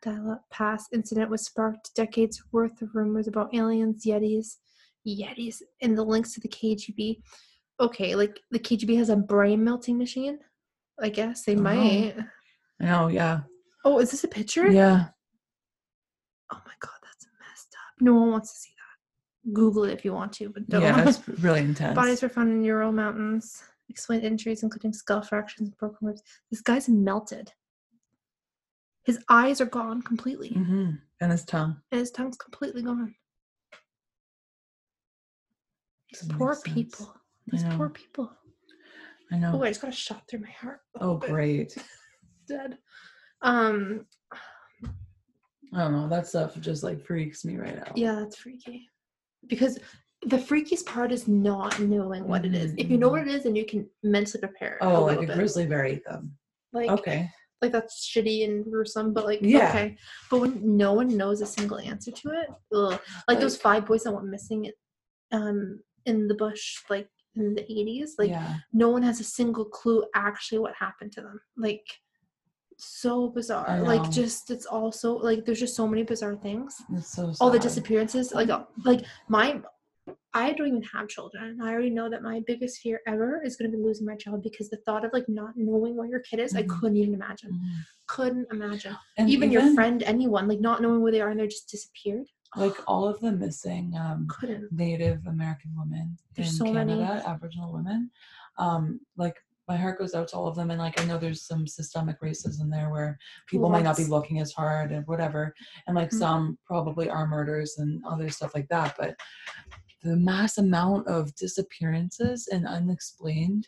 S2: Dyatlov pass incident was sparked decades worth of rumors about aliens, yetis, yetis, and the links to the KGB. Okay, like the KGB has a brain melting machine. I guess they
S1: Oh.
S2: might.
S1: I know, yeah.
S2: Oh, is this a picture?
S1: Yeah.
S2: Oh my god, that's messed up. No one wants to see that. Google it if you want to, but don't.
S1: Yeah, it's really intense.
S2: Bodies were found in Ural Mountains. Explained injuries, including skull fractures and broken ribs. This guy's melted. His eyes are gone completely,
S1: hmm And his tongue.
S2: and his tongue's completely gone. These poor people. These poor people.
S1: I know.
S2: Oh, I just got a shot through my heart.
S1: Oh,
S2: but
S1: great.
S2: Dead. Um.
S1: I don't know. That stuff just like freaks me right out.
S2: Yeah, that's freaky. Because the freakiest part is not knowing what it is. If you know what it is, then you can mentally prepare.
S1: Oh, like a
S2: bit.
S1: grizzly bear ate them.
S2: Like,
S1: Okay.
S2: like that's shitty and gruesome, but like
S1: Yeah.
S2: okay. But when no one knows a single answer to it, ugh. like those five boys that went missing, um, in the bush, like in the eighties, like
S1: yeah.
S2: no one has a single clue actually what happened to them. Like so bizarre. Like just it's also like there's just so many bizarre things.
S1: It's so
S2: All the disappearances, like uh, like my I don't even have children. I already know that my biggest fear ever is going to be losing my child because the thought of like not knowing where your kid is, I
S1: Mhm.
S2: couldn't even imagine.
S1: Mhm.
S2: Couldn't imagine.
S1: And
S2: even, your friend, anyone, like not knowing where they are and they're just disappeared.
S1: like all of the missing um,
S2: Couldn't.
S1: Native American women
S2: There's
S1: in
S2: so many.
S1: Canada, Aboriginal women. Um, like my heart goes out to all of them, and like I know there's some systemic racism there where people might not be looking as hard and whatever, and like
S2: Mhm.
S1: some probably are murders and other stuff like that. But the mass amount of disappearances and unexplained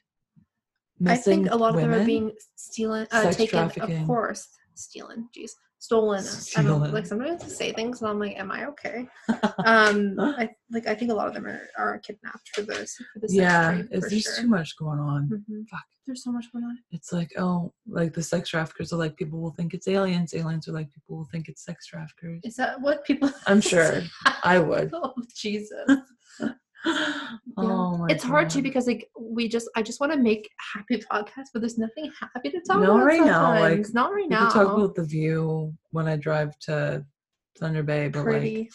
S2: I think a lot of them are being stealing, uh, taken, of course, stealing. Jeez, stolen. I don't
S1: Stolen.
S2: like sometimes I say things and I'm like, am I okay? um, I like I think a lot of them are, are kidnapped for this for
S1: yeah, it's
S2: for
S1: there's
S2: sure.
S1: too much going on.
S2: Mhm.
S1: Fuck.
S2: There's so much going on.
S1: It's like, oh, like the sex traffickers are like people will think it's aliens. Aliens are like people will think it's sex traffickers.
S2: Is that what people?
S1: I'm sure I would.
S2: oh Jesus.
S1: oh
S2: it's hard too because like we just I just want to make happy podcasts, but there's nothing happy to talk
S1: No,
S2: about.
S1: right now, like,
S2: not right now.
S1: could talk about the view when I drive to Thunder Bay, but
S2: Pretty.
S1: like,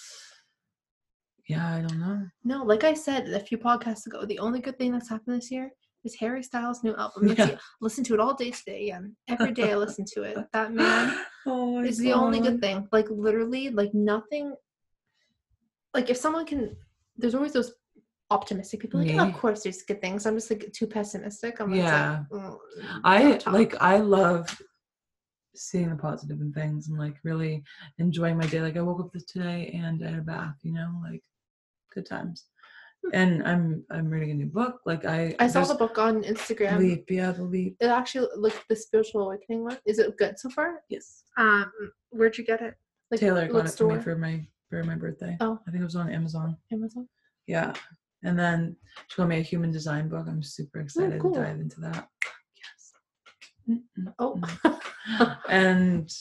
S1: yeah, I don't know.
S2: No, like I said a few podcasts ago, the only good thing that's happened this year is Harry Styles' new album.
S1: Yeah.
S2: listen to it all day today. Yeah, every day I listen to it. That man
S1: Oh
S2: is the only good thing. Like literally, like nothing. Like if someone can, there's always those optimistic people. Like, yeah, of course, there's good things. I'm just like too pessimistic. I'm just
S1: Yeah.
S2: like, mm,
S1: I
S2: talk.
S1: like I love seeing the positive in things and like really enjoying my day. Like I woke up this today and I had a bath, you know, like good times. And I'm I'm reading a new book. Like I
S2: Hmm. I saw the book on Instagram.
S1: Leap, yeah, the leap.
S2: It actually like the spiritual awakening one. Is it good so far?
S1: Yes.
S2: Um, where'd you get it? Like
S1: Taylor got it for me for my for my birthday.
S2: Oh.
S1: I think it was on Amazon.
S2: Amazon.
S1: Yeah. And then she got me a human design book. I'm super excited
S2: cool.
S1: to dive into that. Yes.
S2: Oh,
S1: and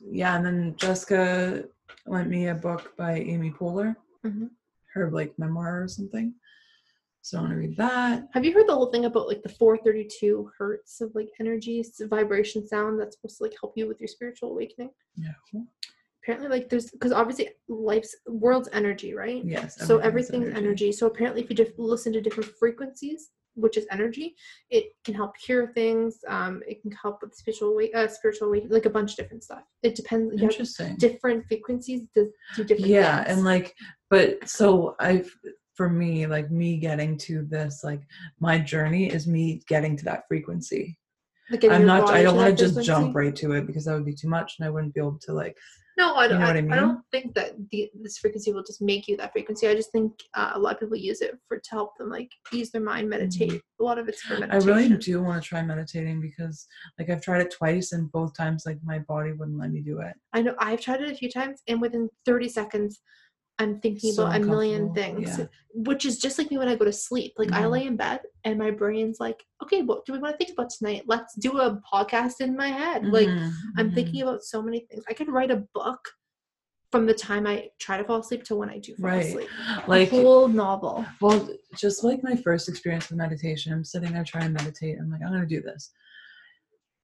S1: yeah, and then Jessica lent me a book by Amy Poehler,
S2: Mhm.
S1: her like memoir or something. So I want to read that.
S2: Have you heard the whole thing about like the 432 hertz of like energy, vibration sound that's supposed to like help you with your spiritual awakening?
S1: Yeah.
S2: Apparently, like there's because obviously life's world's energy, right?
S1: Yes.
S2: so
S1: everything's
S2: everything's energy. So apparently, if you just listen to different frequencies, which is energy, it can help cure things. Um, it can help with spiritual weight, uh, spiritual weight, like a bunch of different stuff. It depends.
S1: Interesting.
S2: different frequencies do, do different.
S1: yeah
S2: things.
S1: and like but so i for me like me getting to this like my journey is me getting to that frequency
S2: Like
S1: i'm not i don't want to just
S2: frequency.
S1: jump right to it because that would be too much and i wouldn't be able to like
S2: No, I don't.
S1: know
S2: I,
S1: I
S2: I don't think that the, this frequency will just make you that frequency. I just think uh, a lot of people use it for to help them like ease their mind, meditate. A lot of it's for
S1: Mm-hmm. i really do want to try meditating because like i've tried it twice and both times like my body wouldn't let me do it
S2: I know I've tried it a few times, and within 30 seconds, I'm thinking
S1: So
S2: about a million things,
S1: yeah.
S2: which is just like me when I go to sleep. Like I
S1: Mhm.
S2: lay in bed, and my brain's like, "Okay, what do we want to think about tonight? Let's do a podcast in my head." Like
S1: Mhm,
S2: I'm
S1: mhm.
S2: thinking about so many things. I could write a book from the time I try to fall asleep to when I do fall
S1: Right.
S2: asleep.
S1: like
S2: a whole novel.
S1: Well, just like my first experience with meditation, I'm sitting there trying to meditate. I'm like, I'm gonna do this,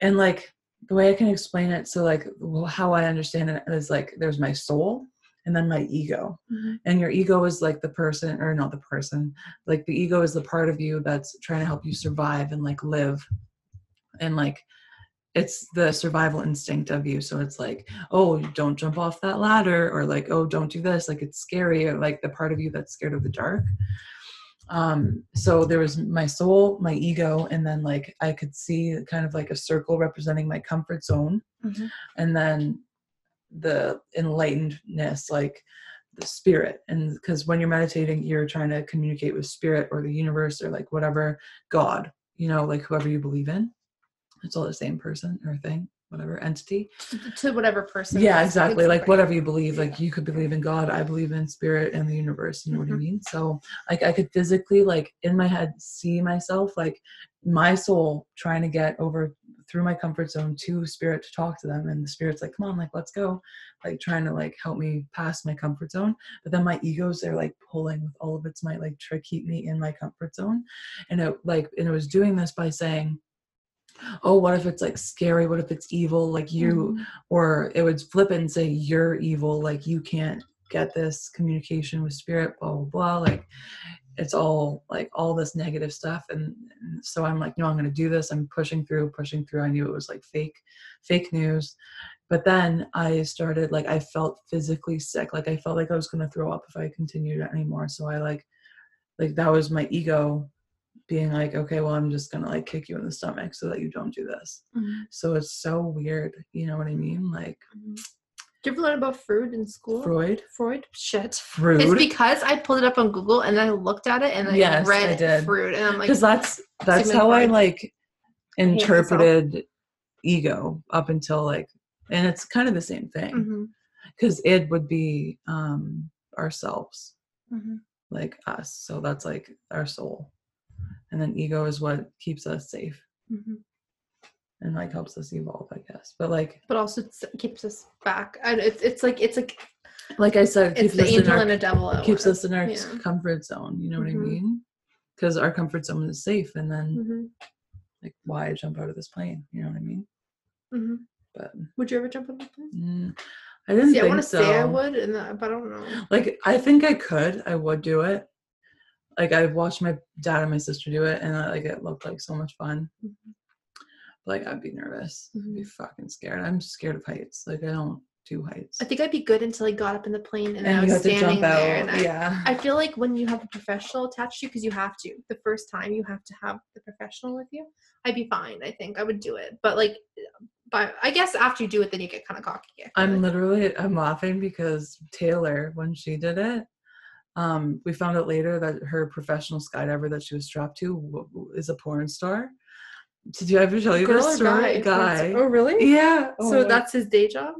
S1: and like the way I can explain it, so like how I understand it is like there's my soul and then my ego,
S2: Mhm.
S1: and your ego is like the person, or not the person, like the ego is the part of you that's trying to help you survive and like live, and like it's the survival instinct of you. So it's like oh don't jump off that ladder or like oh don't do this like it's scary or like the part of you that's scared of the dark. Um so there was my soul my ego and then like i could see kind of like a circle representing my comfort zone.
S2: Mhm.
S1: and then the enlightenedness like the spirit and because when you're meditating you're trying to communicate with spirit or the universe or like whatever god you know like whoever you believe in it's all the same person or thing whatever entity
S2: to whatever person.
S1: yeah exactly like whatever you believe like you could believe in god i believe in spirit and the universe you know what i
S2: Mhm.
S1: mean so like i could physically like in my head see myself like my soul trying to get over through my comfort zone to spirit to talk to them and the spirit's like come on like let's go like trying to like help me pass my comfort zone. But then my ego's there like pulling with all of its might like try to keep me in my comfort zone. And it like and it was doing this by saying oh what if it's like scary? What if it's evil? Like you
S2: Mhm.
S1: or it would flip it and say you're evil. Like you can't get this communication with spirit blah blah blah. Like it's all like all this negative stuff and, and so i'm like no i'm going to do this. I'm pushing through pushing through. I knew it was like fake fake news. But then i started like i felt physically sick. Like i felt like i was going to throw up if i continued anymore. So i like like that was my ego being like okay well i'm just going to like kick you in the stomach so that you don't do this.
S2: Mhm.
S1: so it's so weird you know what i mean? Like
S2: Mhm. Did you ever learn about Freud in school?
S1: freud
S2: Freud? Shit.
S1: Freud.
S2: It's because I pulled it up on Google and I looked at it and I
S1: Yes, I
S2: read
S1: did.
S2: Freud and I'm like,
S1: because that's that's
S2: Sigmund
S1: how I like interpreted ego up until like, and it's kind of the same thing because it would be um ourselves,
S2: mhm.
S1: like us. So that's like our soul, and then ego is what keeps us safe
S2: Mhm.
S1: And like helps us evolve, I guess. But like,
S2: but also keeps us back. And it's it's like it's like
S1: like I said, it
S2: it's the angel
S1: our
S2: and a devil.
S1: keeps us in our
S2: Yeah.
S1: comfort zone. You know what I
S2: Mhm.
S1: mean? Because our comfort zone is safe, and then
S2: Mhm,
S1: like why jump out of this plane? You know what I mean?
S2: mhm.
S1: But
S2: Would you ever jump out of the plane?
S1: mm, I didn't
S2: See, I want to
S1: so.
S2: say I would, and that, but I don't know.
S1: Like I think I could. I would do it. Like I've watched my dad and my sister do it, and uh, like it looked like so much fun. Like I'd be nervous. I'd be
S2: Mhm.
S1: fucking scared. I'm scared of heights. Like I don't do heights.
S2: I think I'd be good until I got up in the plane and, I was
S1: you have to
S2: standing there. And I,
S1: yeah.
S2: I feel like when you have a professional attached to you, because you have to, the first time you have to have the professional with you, I'd be fine. I think I would do it. But like, but I guess after you do it, then you get kind of cocky.
S1: I'm literally I'm laughing because Taylor, when she did it, um, we found out later that her professional skydiver that she was strapped to w- is a porn star. Did you ever tell you
S2: girl
S1: this story?
S2: guy?
S1: Guy.
S2: Oh, really?
S1: Yeah.
S2: So
S1: Oh my-
S2: that's his day job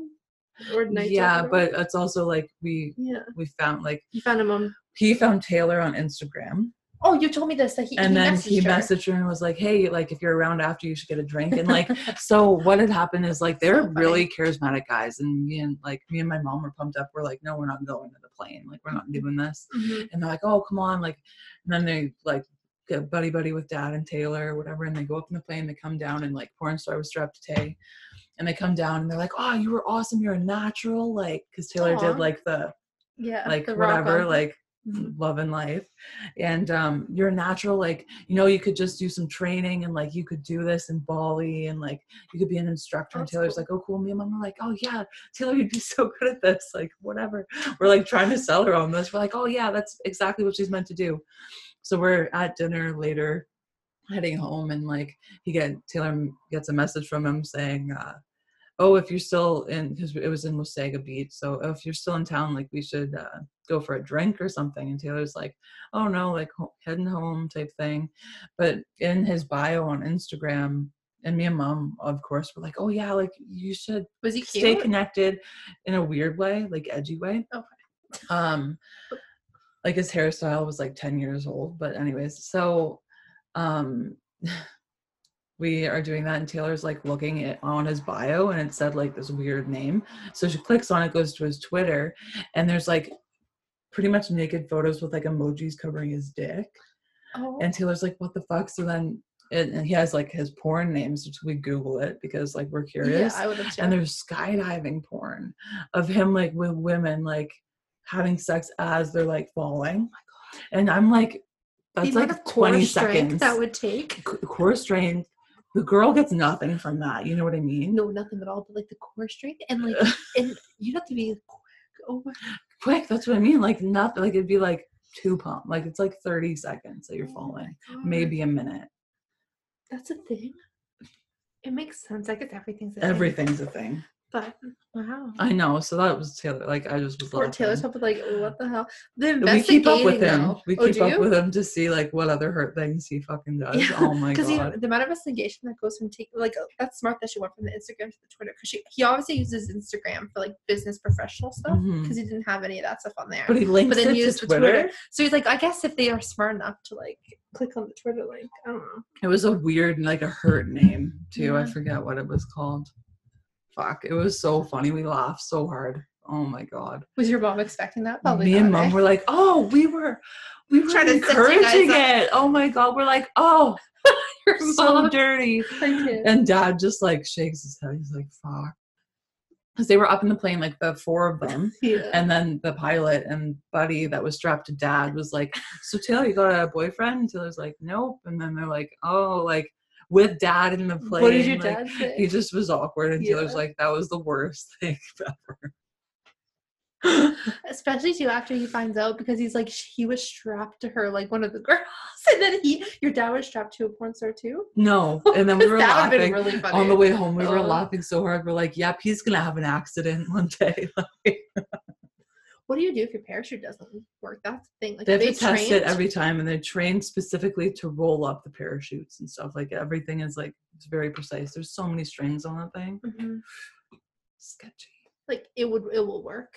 S2: or night
S1: yeah,
S2: job?
S1: but it's also like we
S2: yeah,
S1: we found like
S2: you found him on.
S1: he found Taylor on Instagram
S2: Oh, you told me this that he
S1: and
S2: he
S1: then
S2: messaged
S1: he
S2: her.
S1: messaged her and was like, "Hey, like if you're around after, you should get a drink." And like, so what had happened is like they're
S2: So
S1: really charismatic guys, and me and like me and my mom were pumped up. We're like, "No, we're not going to the plane. Like, we're not doing this."
S2: Mhm.
S1: And they're like, "Oh, come on!" Like, and then they like buddy buddy with dad and Taylor or whatever, and they go up in the plane. They come down and like porn star was strapped to Tay, and they come down and they're like, "Oh, you were awesome. You're a natural." Like, because Taylor
S2: Aw.
S1: did like the
S2: Yeah.
S1: like
S2: the
S1: whatever like
S2: Mhm.
S1: love and life and um you're a natural like you know you could just do some training and like you could do this in bali and like you could be an instructor and taylor's
S2: cool.
S1: like oh cool me and mom were like oh yeah taylor you'd be so good at this like whatever we're like trying to sell her on this we're like oh yeah that's exactly what she's meant to do so we're at dinner later heading home and like he get taylor gets a message from him saying uh oh if you're still in because it was in Wasaga Beach so if you're still in town like we should uh, go for a drink or something. And Taylor's like oh no like ho- heading home type thing. But in his bio on Instagram and me and mom of course were like oh yeah like you should
S2: was he
S1: stay connected in a weird way like edgy way.
S2: Okay.
S1: um like his hairstyle was like 10 years old but anyways so um we are doing that and taylor's like looking at on his bio and it said like this weird name. So she clicks on it goes to his twitter and there's like pretty much naked photos with like emojis covering his dick.
S2: Oh,
S1: and taylor's like what the fuck? So then and, and he has like his porn names which we google it because like we're curious.
S2: Yeah, I
S1: and there's skydiving porn of him like with women like having sex as they're like falling oh and i'm like that's
S2: the
S1: like
S2: of core
S1: 20
S2: strength
S1: seconds
S2: that would take.
S1: Core strength the girl gets nothing from that you know what i mean
S2: No, nothing at all, but like the core strength and like, and you have to be quick. Oh my
S1: quick that's what i mean like nothing like it'd be like two pump like it's like 30 seconds that you're
S2: oh
S1: falling maybe a minute
S2: that's a thing. It makes sense. I guess everything's a thing.
S1: everything's a thing
S2: But wow.
S1: i know so that was taylor like i just was
S2: Poor Taylor's
S1: laughing.
S2: probably like, what the hell? The
S1: we keep up with him
S2: though-
S1: we
S2: Oh,
S1: keep
S2: do
S1: up
S2: you?
S1: with him to see like what other hurt things he fucking does
S2: Yeah,
S1: oh my
S2: Because
S1: god
S2: the amount of investigation that goes from taking, like, uh, that's smart that she went from the Instagram to the Twitter. Because she, he obviously uses Instagram for like business professional stuff because he didn't have any of that stuff on there.
S1: But he links
S2: but then
S1: it
S2: used
S1: to Twitter.
S2: Twitter. So he's like, I guess if they are smart enough to like click on the Twitter link, I don't know.
S1: It was a weird, like a hurt name too. I forget what it was called. Fuck! It was so funny. We laughed so hard. Oh my god!
S2: Was your mom expecting that? Probably
S1: Me and mom
S2: eh?
S1: were like, "Oh, we were, we were
S2: Trying to set
S1: encouraging
S2: up.
S1: it." Oh my god! We're like, "Oh,
S2: you're
S1: so dirty."
S2: I can't.
S1: And dad just like shakes his head. He's like, "Fuck," because they were up in the plane, like the four of them.
S2: Yeah.
S1: And then the pilot and Buddy that was strapped to dad was like, So Taylor, you got a boyfriend? And Taylor's like, Nope. And then they're like, Oh, like with dad in the plane.
S2: what did your
S1: like,
S2: dad say?
S1: He just was awkward. And Taylor's like, That was the worst thing ever.
S2: Especially too after he finds out because he's like he was strapped to her like one of the girls, and then he your dad was strapped to a porn star too.
S1: no. And then we were
S2: that would been
S1: laughing.
S2: really funny.
S1: On the way home, we were
S2: Oh.
S1: laughing so hard. We're like, Yep, he's gonna have an accident one day.
S2: What do you do if your parachute doesn't work? That's the thing. Like
S1: they have
S2: they
S1: to test it every time and they're trained specifically to roll up the parachutes and stuff like everything is like it's very precise there's so many strings on that thing
S2: Mhm.
S1: sketchy
S2: Like it would it will work.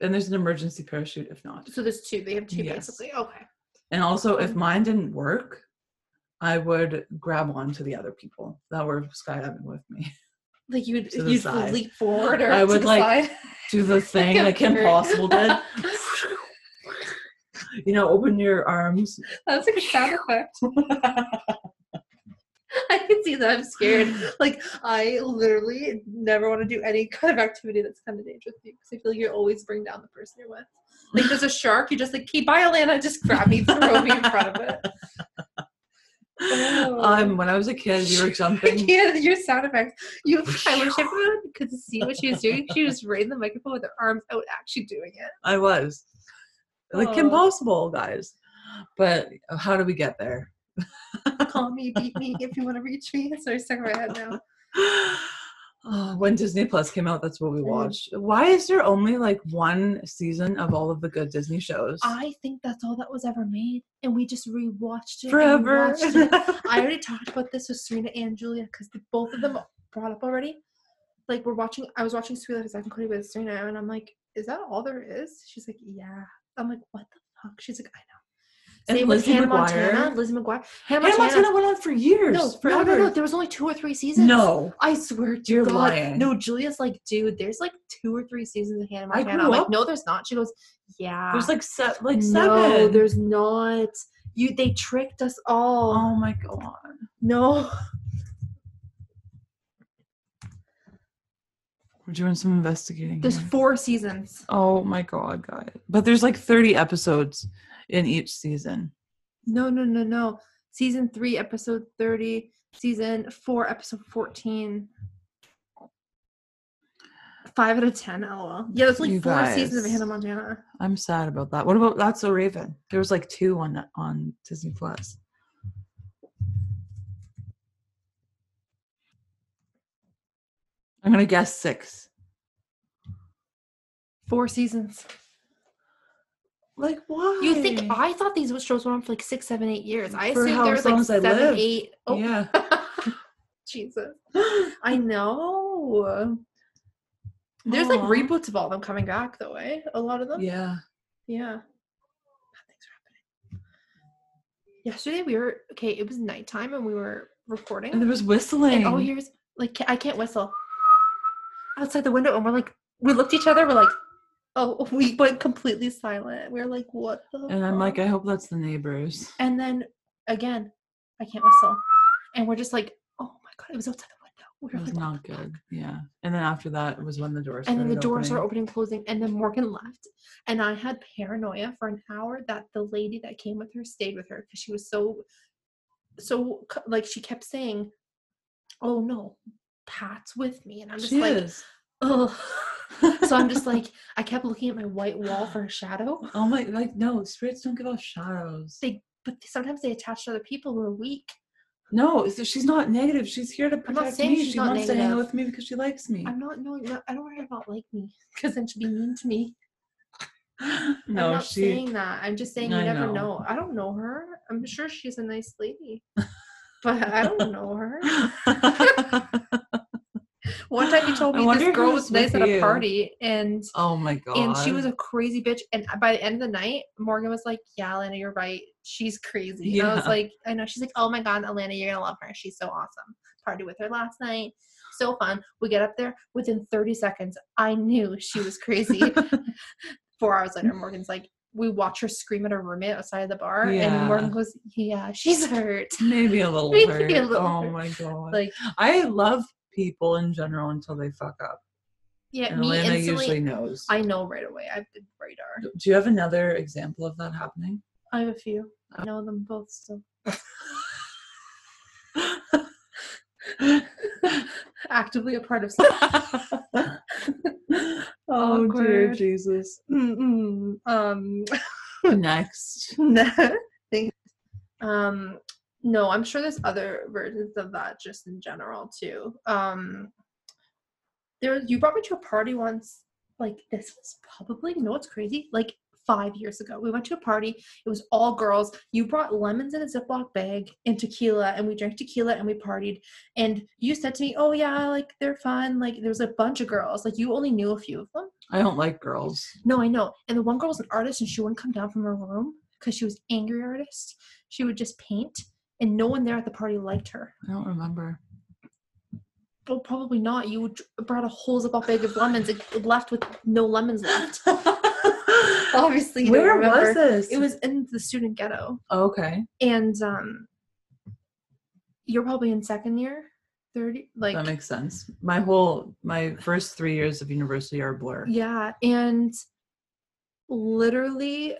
S1: and there's an emergency parachute if not
S2: So there's two. They have two
S1: Yes.
S2: basically. Okay.
S1: and also if
S2: Um,
S1: mine didn't work i would grab on to the other people that were skydiving with me
S2: Like you'd you'd
S1: side.
S2: leap forward or
S1: I would, like. Do the thing like Kim Possible did you know open your arms
S2: That's like a sound effect. I can see that. I'm scared. Like I literally never want to do any kind of activity that's kind of dangerous with you because I feel like you always bring down the person you're with. Like there's a shark, you just like, "Okay, bye, Alana." Just grab me, throw me in front of it. Oh.
S1: um when i was a kid we were jumping
S2: can't. Your sound effects. You, I wish everyone could see what she was doing. She was right in the microphone with her arms out, actually doing it.
S1: I was like
S2: Oh.
S1: Possible, guys. But how do we get there?
S2: Call me, beat me if you want to reach me. Sorry, stuck in my head now.
S1: Oh, when Disney Plus came out, that's what we watched. Why is there only like one season of all of the good Disney shows?
S2: I think that's all that was ever made, and we just rewatched it.
S1: Forever.
S2: it. I already talked about this with Serena and Julia because both of them brought up already. Like we're watching, I was watching Sweet Life of Zack and Cody with Serena, and I'm like, "Is that all there is?" She's like, "Yeah." I'm like, "What the fuck?" She's like, "I know."
S1: And
S2: Same with Hannah
S1: McGuire.
S2: Montana. Lizzie McGuire. Hannah,
S1: Hannah
S2: Montana.
S1: Montana went on for years.
S2: No, for, no, no, no. There was only two or three seasons.
S1: No.
S2: I swear to
S1: You're
S2: God.
S1: lying.
S2: No, Julia's like, dude, there's like two or three seasons of Hannah
S1: I
S2: Montana.
S1: grew
S2: I'm like, no, there's not. She goes, yeah.
S1: There's like se- like
S2: no,
S1: seven.
S2: there's not. You they tricked us all.
S1: Oh my god.
S2: No.
S1: We're doing some investigating.
S2: There's
S1: here.
S2: four seasons.
S1: Oh my god, guys. But there's like 30 episodes in each season.
S2: No, no, no, no. Season three, episode 30. Season four, episode 14. Five out of 10, lol. Yeah, there's like
S1: You
S2: four seasons of. Hannah Montana.
S1: I'm sad about that. What about That's So Raven? There was like two on on Disney Plus. I'm gonna guess six.
S2: Four seasons.
S1: Like why?
S2: You think I thought these shows went on for like six, seven, eight years. I
S1: For
S2: assumed there was like seven, eight. Oh,
S1: Yeah.
S2: Jesus. I know. There's like reboots of all them coming back though, eh? A lot of them.
S1: Yeah.
S2: Yeah. Bad things are happening. Yesterday we were okay, it was nighttime and we were recording.
S1: And there was whistling.
S2: And oh here's like I can't whistle. Outside the window and we're like we looked at each other, we're like, oh we went completely silent. We are like, what the
S1: and I'm like. I hope that's the neighbors.
S2: and then again, I can't whistle. And we're just like, oh my god, it was outside the window. We
S1: It was
S2: like,
S1: not good. Yeah. And then after that it was when the doors
S2: and then the doors are
S1: opening.
S2: opening closing and then morgan left and i had paranoia for an hour that the lady that came with her stayed with her because she was so so like she kept saying oh no pat's with me and i'm just
S1: She
S2: like oh so i'm just like i kept looking at my white wall for a shadow
S1: Oh my like no, spirits don't give off shadows.
S2: they but sometimes they attach to other people who are weak
S1: No, she's not negative. She's here to protect me.
S2: she's
S1: She
S2: not
S1: wants to hang out with me because she likes me.
S2: i'm not no, no i don't want her to not like me because then she'd be mean to me
S1: no, i'm
S2: not
S1: she.
S2: saying that i'm just saying you
S1: I
S2: never
S1: know.
S2: know. i don't know her i'm sure she's a nice lady but i don't know her One time you told me this girl was nice at a party and
S1: oh my god.
S2: and she was a crazy bitch. And by the end of the night, Morgan was like, "Yeah, Alana, you're right. She's crazy." And I was like, "I know." She's like, "Oh my god, Alana, you're gonna love her. She's so awesome." Party with her last night, so fun. We get up there within 30 seconds. I knew she was crazy. Four hours later, Morgan's like, we watch her scream at her roommate outside of the bar,
S1: Yeah.
S2: and Morgan goes, "Yeah, she's hurt."
S1: Maybe a little
S2: Maybe
S1: hurt.
S2: a little
S1: oh
S2: hurt.
S1: my god.
S2: Like,
S1: I love people in general until they fuck up.
S2: yeah,
S1: And
S2: me
S1: Elena usually knows.
S2: I know right away. I've been radar.
S1: Do you have another example of that happening?
S2: I have a few. I know them both still. Actively a part of. Stuff.
S1: Oh dear Jesus.
S2: Mm-mm. Um.
S1: Next.
S2: Thank- um. No, I'm sure there's other versions of that just in general too. Um. There, you brought me to a party once. Like this was probably you know what's crazy? Like five years ago, we went to a party. It was all girls. You brought lemons in a Ziploc bag and tequila, and we drank tequila and we partied. And you said to me, "Oh yeah, like they're fun. Like there's a bunch of girls. Like you only knew a few of them."
S1: I don't like girls.
S2: No, I know. And the one girl was an artist, and she wouldn't come down from her room because she was angry artist. She would just paint, and no one there at the party liked her.
S1: I don't remember.
S2: Well, probably not. You brought a whole Ziploc bag of lemons and left with no lemons left. Obviously,
S1: Where was this?
S2: It was in the student ghetto,
S1: okay.
S2: and um, you're probably in second year, thirty, like
S1: that makes sense. My whole my first three years of university are a blur.
S2: Yeah, and literally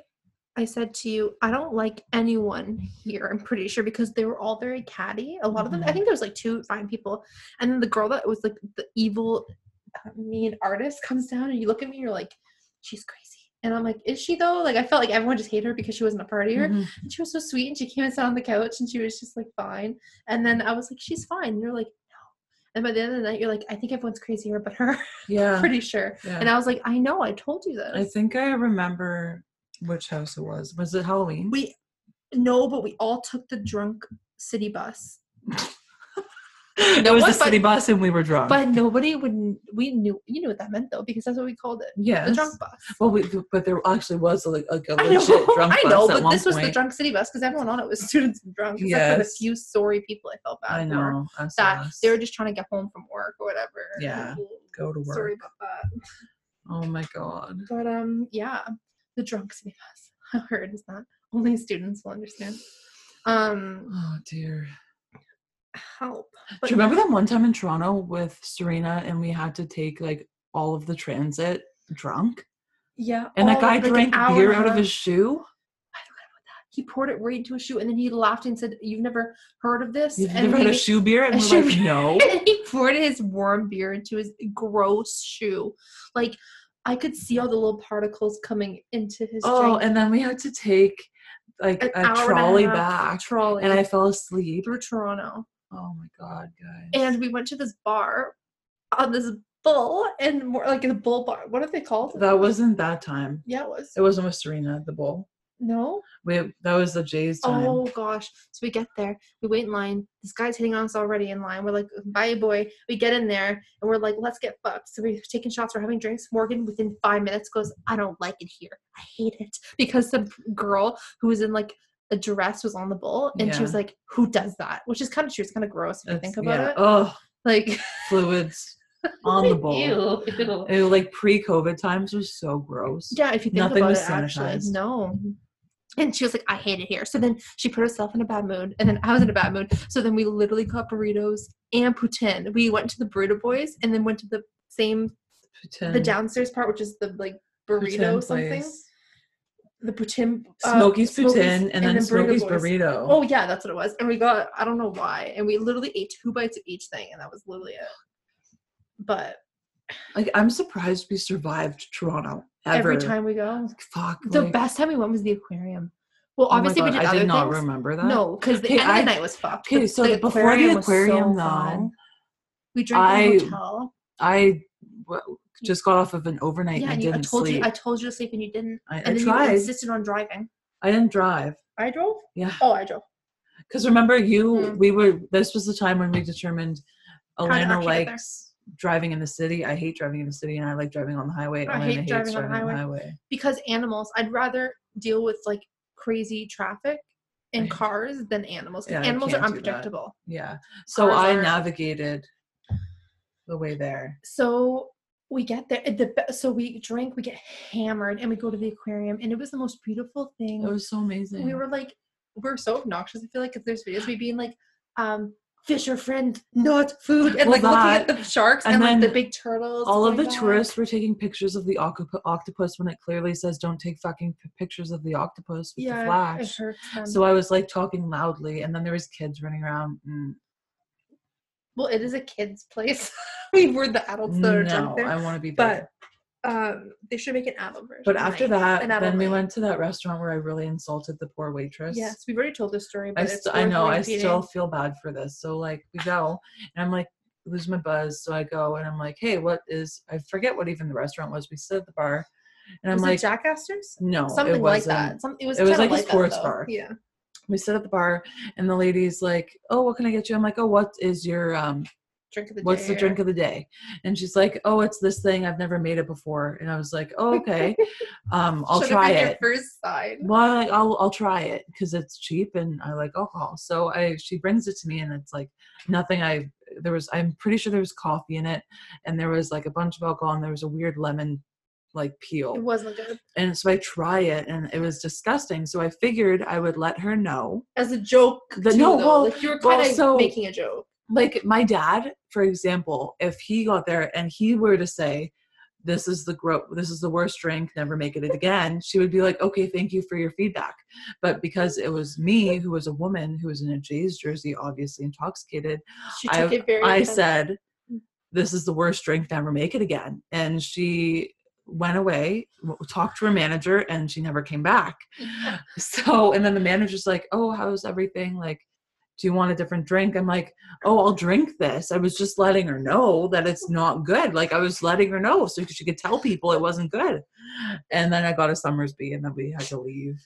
S2: I said to you, I don't like anyone here, I'm pretty sure, because they were all very catty. A lot of them, I
S1: Mhm.
S2: think there was like two fine people. And then the girl that was like the evil, uh, mean artist comes down and you look at me, you're like, she's crazy. And I'm like, is she though? Like, I felt like everyone just hated her because she wasn't a partier.
S1: Mhm.
S2: And she was so sweet and she came and sat on the couch and she was just like, fine. And then I was like, she's fine. And you're like, no. And by the end of the night, you're like, I think everyone's crazy here but her.
S1: Yeah.
S2: pretty sure.
S1: yeah.
S2: And I was like, I know, I told you this.
S1: I think I remember which house it was. Was it Halloween?
S2: we no, but we all took the drunk city bus.
S1: it was the city bus and we were drunk.
S2: But nobody would. We knew. You knew what that meant though, because that's what we called it.
S1: Yeah,
S2: The drunk bus.
S1: Well, we, but there actually was like, like a legit
S2: know,
S1: drunk
S2: I know, but this was the drunk city bus because everyone on it was students and drunk. Except for the few sorry people I felt bad
S1: I
S2: for.
S1: know. I
S2: That
S1: us.
S2: they were just trying to get home from work or whatever.
S1: Yeah, go to work.
S2: Sorry about that.
S1: Oh my god.
S2: But um, yeah, the drunk city bus. I heard is that only students will understand. Um,
S1: Oh dear.
S2: help.
S1: Do you remember that one time in Toronto with Serena and we had to take like all of the transit drunk?
S2: Yeah.
S1: And that guy
S2: of, like, an
S1: drank beer out of his shoe?
S2: He poured it right into a shoe, and then he laughed and said, "You've never heard of this?"
S1: You've
S2: and
S1: never had a shoe beer? And we're like,
S2: beer.
S1: no.
S2: and he poured his warm beer into his gross shoe. Like I could see all the little particles coming into his
S1: Oh,
S2: drink.
S1: and then we had to take like
S2: An
S1: a
S2: a
S1: trolley
S2: half
S1: back.
S2: trolley
S1: And I fell asleep.
S2: through Toronto.
S1: Oh my god, guys.
S2: And we went to this bar on this bull and more like in the bull bar. What are they called?
S1: that wasn't that time.
S2: yeah, it was.
S1: It wasn't with Serena, the bull.
S2: No.
S1: We that was the Jay's time.
S2: Oh gosh. So we get there, we wait in line. This guy's hitting on us already in line. We're like, bye boy. We get in there and we're like, let's get fucked. So we're taking shots, we're having drinks. Morgan within five minutes goes, I don't like it here. I hate it. Because the girl who was in like a dress was on the bull and she was like, Who does that? Which is kind of true. It's kind of gross if you think about
S1: yeah.
S2: it.
S1: Oh,
S2: Like
S1: fluids on the bowl.
S2: Ew, ew.
S1: It, like pre-COVID times was so gross.
S2: Yeah, if you think
S1: Nothing
S2: about
S1: was
S2: it, actually,
S1: sanitized.
S2: no. And she was like, "I hate it here." So then she put herself in a bad mood, and then I was in a bad mood. So then we literally got burritos and poutine. We went to the Burrito Boyz, and then went to the same the downstairs part, which is the like burrito
S1: poutine
S2: something.
S1: place.
S2: The poutine, uh,
S1: Smokey's
S2: Smokey's-
S1: poutine and, then
S2: Burrito
S1: Smokey's burrito.
S2: Oh yeah, that's what it was. And we got I don't know why, and we literally ate two bites of each thing, and that was literally it. But
S1: Like I'm surprised we survived Toronto ever.
S2: every time we go,
S1: Fuck.
S2: the
S1: like-
S2: best time we went was the aquarium. Well,
S1: oh
S2: obviously we did
S1: I
S2: other
S1: did not
S2: things.
S1: remember that.
S2: No, because the
S1: Okay,
S2: end of the night was fucked.
S1: Okay, so
S2: the
S1: before the
S2: so
S1: aquarium,
S2: fun.
S1: though,
S2: we drank
S1: I-
S2: in a hotel.
S1: I w- just got off of an overnight
S2: Yeah,
S1: and I
S2: and you, I
S1: didn't
S2: told
S1: sleep.
S2: you, I told you to sleep and you didn't.
S1: I, I
S2: then
S1: tried.
S2: you insisted on driving.
S1: I didn't drive.
S2: I drove.
S1: Yeah.
S2: Oh, I drove.
S1: Because remember, you,
S2: Mm.
S1: we were, this was the time when we determined Elena likes driving in the city. I hate driving in the city and I like driving on the highway.
S2: I
S1: Elena
S2: hate
S1: hates
S2: driving on the
S1: driving
S2: highway. Because animals, I'd rather deal with like crazy traffic in cars than animals.
S1: Yeah,
S2: Because animals are
S1: can't do that.
S2: unpredictable.
S1: Yeah. So
S2: Cars
S1: I
S2: are-
S1: navigated the way there.
S2: So we get there. The be- so we drink, we get hammered, and we go to the aquarium, and it was the most beautiful thing.
S1: It was so amazing.
S2: we were like we are so obnoxious i feel like if there's videos we being like um fish are friend not food and
S1: Well,
S2: like looking at the sharks and,
S1: and
S2: like the big turtles
S1: all of the tourists were taking pictures of the octop- octopus when it clearly says don't take fucking p- pictures of the octopus with
S2: yeah
S1: the flash.
S2: it hurts them.
S1: So I was like talking loudly, and then there was kids running around. Mm,
S2: well it is a kids place we were the adults that are
S1: no, I want to be
S2: but
S1: there.
S2: Um they should make an adult version
S1: But after
S2: right?
S1: that, then we
S2: night.
S1: went to that restaurant where I really insulted the poor waitress.
S2: yes we've already told this story
S1: I, st- I know. I still feel bad for this. So like we go, and I'm like lose my buzz. So I go and I'm like, hey, what is? I forget what even the restaurant was. We sit at the bar, and I'm
S2: was
S1: like,
S2: it Jack Astor's?
S1: no,
S2: something like that Some, it was
S1: it was
S2: kinda
S1: like a sports
S2: though.
S1: bar.
S2: yeah
S1: We sit at the bar, and the lady's like, oh, what can I get you? I'm like, oh, what is your um
S2: drink of the
S1: what's
S2: day
S1: the drink of the day? And she's like oh it's this thing. I've never made it before. And i was like oh, okay. Um i'll try it.
S2: first side
S1: well I- i'll i'll try it because it's cheap and i like alcohol. So i she brings it to me and it's like nothing i there was i'm pretty sure there was coffee in it and there was like a bunch of alcohol and there was a weird lemon like peel.
S2: it wasn't good?
S1: And so i try it and it was disgusting. So i figured i would let her know.
S2: As a joke.
S1: The-
S2: too,
S1: no,
S2: though.
S1: well-
S2: like you were
S1: well,
S2: kind of
S1: so-
S2: making a joke.
S1: Like my dad for example if he got there and he were to say this is the gro- this is the worst drink never make it again she would be like okay thank you for your feedback. But because it was me who was a woman who was in a jays jersey obviously intoxicated
S2: She took
S1: I-
S2: it very.
S1: i said this is the worst drink never make it again. And she went away talked to her manager and she never came back. So and then the manager's like oh how's everything? Like do you want a different drink i'm like oh i'll drink this i was just letting her know that it's not good like i was letting her know so she could tell people it wasn't good and then i got a Somersby and then we had to leave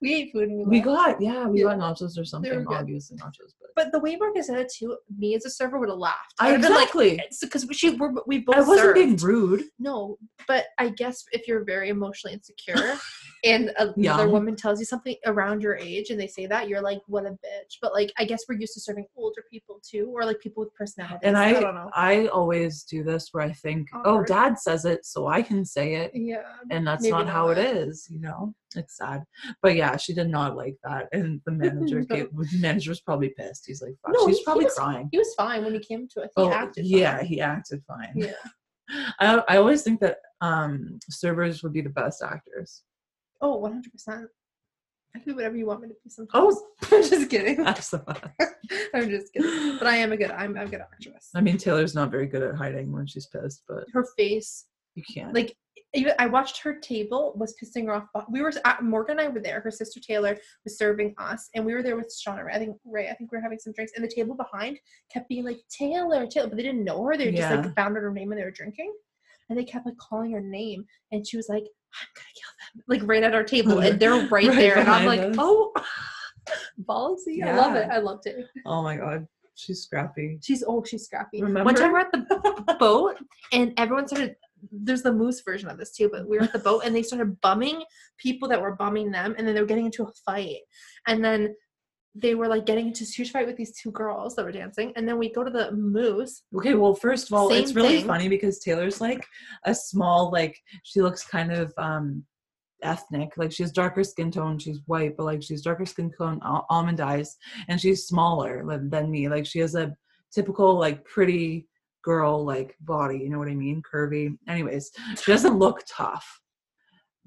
S2: we ate food and we,
S1: We got yeah, we
S2: Yeah.
S1: got nachos or something. Obviously nachos, but,
S2: But the way Morgan said it too, me as a server would have laughed.
S1: I
S2: I'd have been like, because she we're, we both
S1: I wasn't being rude.
S2: No, but I guess if you're very emotionally insecure and another woman tells you something around your age and they say that, you're like, what a bitch. But like, I guess we're used to serving older people too, or like people with personalities.
S1: And I,
S2: don't know.
S1: I always do this where I think, oh,
S2: Awkward.
S1: dad says it, so I can say it.
S2: yeah.
S1: And that's
S2: Maybe
S1: not how it is you know. It's sad, but yeah, she did not like that, and the manager,
S2: No.
S1: gave, the manager was probably pissed. He's like, Fuck.
S2: No,
S1: she's
S2: he- he
S1: probably
S2: was-
S1: crying.
S2: He was fine when he came to it. He
S1: Oh,
S2: acted
S1: yeah,
S2: fine.
S1: he acted fine.
S2: Yeah.
S1: I, I always think that um servers would be the best actors.
S2: Oh, 100%. I can do whatever you want me to be sometimes.
S1: Oh.
S2: I'm just kidding.
S1: Best.
S2: I'm just kidding. But I am a good, I'm, I'm a good actress.
S1: I mean, Taylor's not very good at hiding when she's pissed, but
S2: Her face,
S1: you can't.
S2: like even I watched her table was pissing her off. We were at, Morgan and I were there. Her sister Taylor was serving us, and we were there with Shauna. Right? I think Ray. I think we were having some drinks, and the table behind kept being like Taylor, Taylor, but they didn't know her. They just
S1: Yeah.
S2: like found out her name and they were drinking, and they kept like calling her name, and she was like, "I'm gonna kill them," like right at our table, and they're right,
S1: Right
S2: there, and I'm like,
S1: us.
S2: "Oh, ballsy! I love it. I loved it."
S1: oh my god, she's scrappy.
S2: She's oh, she's scrappy. One time we're at the boat and everyone started there's the moose version of this too, but we were at the boat and they started bumming people that were bumming them and then they were getting into a fight. And then they were like getting into a huge fight with these two girls that were dancing. And then we go to the moose.
S1: Okay, well, first of all, it's really
S2: thing.
S1: funny because Taylor's like a small, like she looks kind of um ethnic. Like she has darker skin tone, she's white, but like she's darker skin tone, al- almond eyes, and she's smaller than, than me. Like she has a typical like pretty girl like body, you know what I mean? Curvy. Anyways, she doesn't look tough.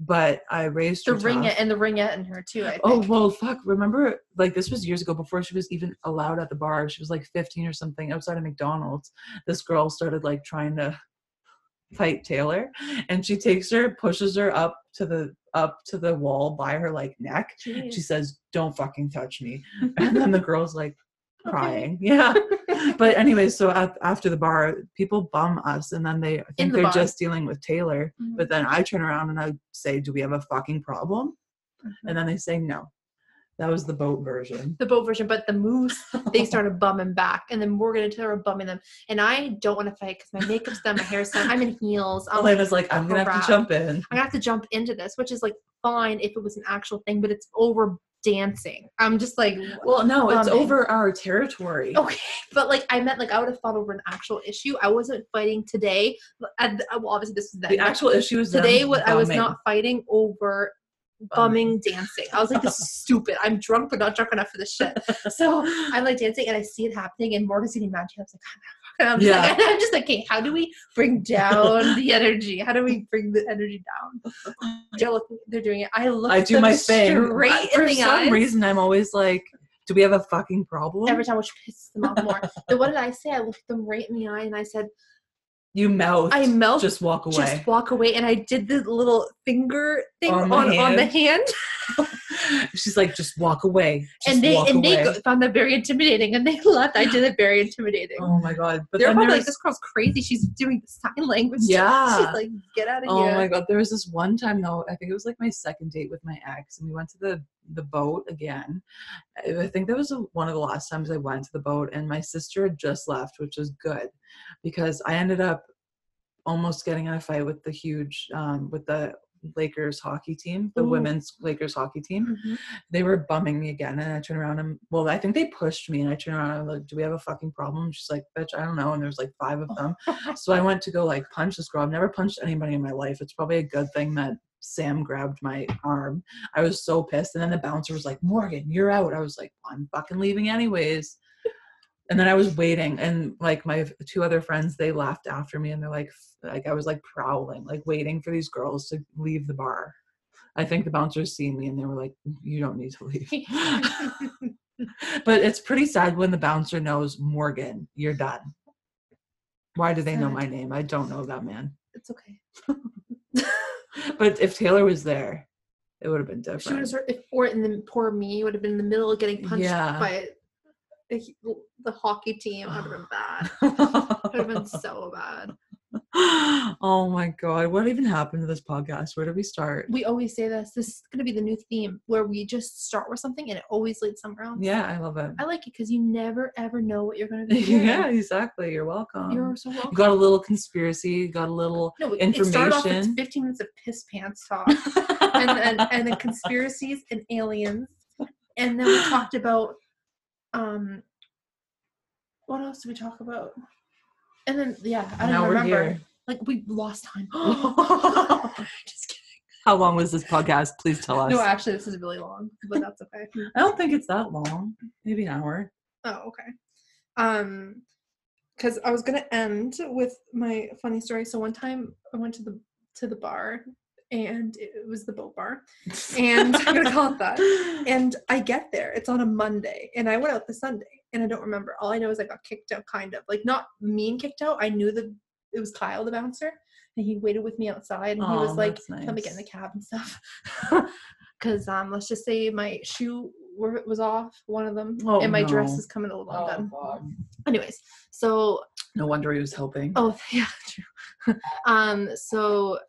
S1: But I raised
S2: The
S1: her
S2: ringette
S1: tough.
S2: and the ringette in her too, I oh, think.
S1: Oh well, fuck! Remember, like this was years ago before she was even allowed at the bar. She was like 15 or something outside of McDonald's. This girl started like trying to fight Taylor, and she takes her, pushes her up to the up to the wall by her like neck.
S2: Jeez.
S1: She says, "Don't fucking touch me," and then the girl's like
S2: Okay.
S1: crying. Yeah. But anyway, so at, after the bar, people bum us, and then they think
S2: the
S1: they're
S2: bar.
S1: just dealing with Taylor.
S2: Mhm.
S1: But then I turn around and I say, "Do we have a fucking problem?"
S2: Mhm.
S1: And then they say no. That was the boat version.
S2: the boat version, but the moose, they started bumming back, and then Morgan and Taylor were bumming them. And I don't want to fight because my makeup's done, my hair's done, I'm in heels. I'm like,
S1: Elena's like, I'm gonna have to jump in.
S2: I'm gonna have to jump into this, which is like fine if it was an actual thing, but it's over dancing. I'm just like,
S1: Well, no, it's
S2: Bumming.
S1: over our territory.
S2: okay, but like I meant like I would have fought over an actual issue. I wasn't fighting today. And uh, well, obviously this is
S1: The actual issue is
S2: today. What I was not fighting over bumming dancing. I was like, this is stupid. I'm drunk, but not drunk enough for this shit. So I'm like dancing, and I see it happening, and Morgan's getting mad. I was like, I'm just,
S1: Yeah.
S2: like, I'm just like, okay, how do we bring down the energy? How do we bring the energy down? They're looking, they're doing it. I look.
S1: I do my thing. I-
S2: in
S1: For
S2: the
S1: some
S2: eyes.
S1: reason, I'm always like, do we have a fucking problem?
S2: Every time, which pisses them off more. what did I say? I looked them right in the eye, and I said,
S1: you melt.
S2: I melt.
S1: Just walk away.
S2: just walk away. And I did the little finger thing
S1: On
S2: on,
S1: the
S2: on, the
S1: hand. She's like, just walk away. Just
S2: and they and
S1: away.
S2: they found that very intimidating, and they left. I did it very intimidating.
S1: Oh my god! But
S2: They're
S1: then
S2: probably like, this girl's crazy. She's doing sign language.
S1: Yeah.
S2: She's like, get out of
S1: Oh
S2: here.
S1: Oh my god, there was this one time though, I think it was like my second date with my ex, and we went to the the boat again. I I think that was one of the last times I went to the boat, and my sister had just left, which was good because I ended up almost getting in a fight with the huge um, with the Lakers hockey team, the
S2: Ooh.
S1: women's Lakers hockey team.
S2: Mhm.
S1: They were bumming me again, and I turned around and well, I think they pushed me, and I turned around and I'm like, "Do we have a fucking problem?" She's like, "Bitch, I don't know." And there's like five of them. So I went to go like punch this girl. I've never punched anybody in my life. It's probably a good thing that Sam grabbed my arm. I was so pissed. And then the bouncer was like, Morgan, you're out. I was like, I'm fucking leaving anyways. And then I was waiting, and like my two other friends, they laughed after me, and they're like, like I was like prowling, like waiting for these girls to leave the bar. I think the bouncers seen me, and they were like, "You don't need to leave." but it's pretty sad when the bouncer knows Morgan, you're done. Why do they know my name? I don't know that man.
S2: it's okay.
S1: But if Taylor was there, it would have been
S2: She would
S1: different.
S2: have, if, or in the poor me would have been in the middle of getting punched
S1: Yeah.
S2: by the, the hockey team. That would have been bad. It would have been so bad.
S1: oh my god, what even happened to this podcast? Where did we start?
S2: We always say this. This is gonna be the new theme where we just start with something and it always leads somewhere else.
S1: Yeah, I love it.
S2: I like it because you never ever know what you're gonna be.
S1: yeah, exactly. You're welcome.
S2: You're so welcome.
S1: you got a little conspiracy, got a little
S2: no, it started off with
S1: information.
S2: 15 minutes of piss pants talk, and then and then conspiracies and aliens, and then we talked about um, what else did we talk about? And then yeah, I don't
S1: now
S2: remember. Like we lost time. Just kidding.
S1: How long was this podcast? Please tell us.
S2: No, actually, this is really long, but that's okay.
S1: I don't think it's that long. Maybe an hour.
S2: Oh, okay. Um, because I was gonna end with my funny story. So one time I went to the to the bar, and it was the boat bar, and I'm gonna call it that. And I get there. It's on a Monday, and I went out the Sunday, and I don't remember. All I know is I got kicked out, kind of like not mean kicked out. I knew that it was Kyle, the bouncer, and he waited with me outside, and he was like,
S1: that's
S2: "Let me get in the cab and stuff." Because um, let's just say my shoe were, was off, one of them,
S1: Oh,
S2: and my dress
S1: no.
S2: is coming a little
S1: Oh,
S2: undone.
S1: God.
S2: Anyways, so
S1: No wonder he was helping.
S2: Oh yeah, true. um, so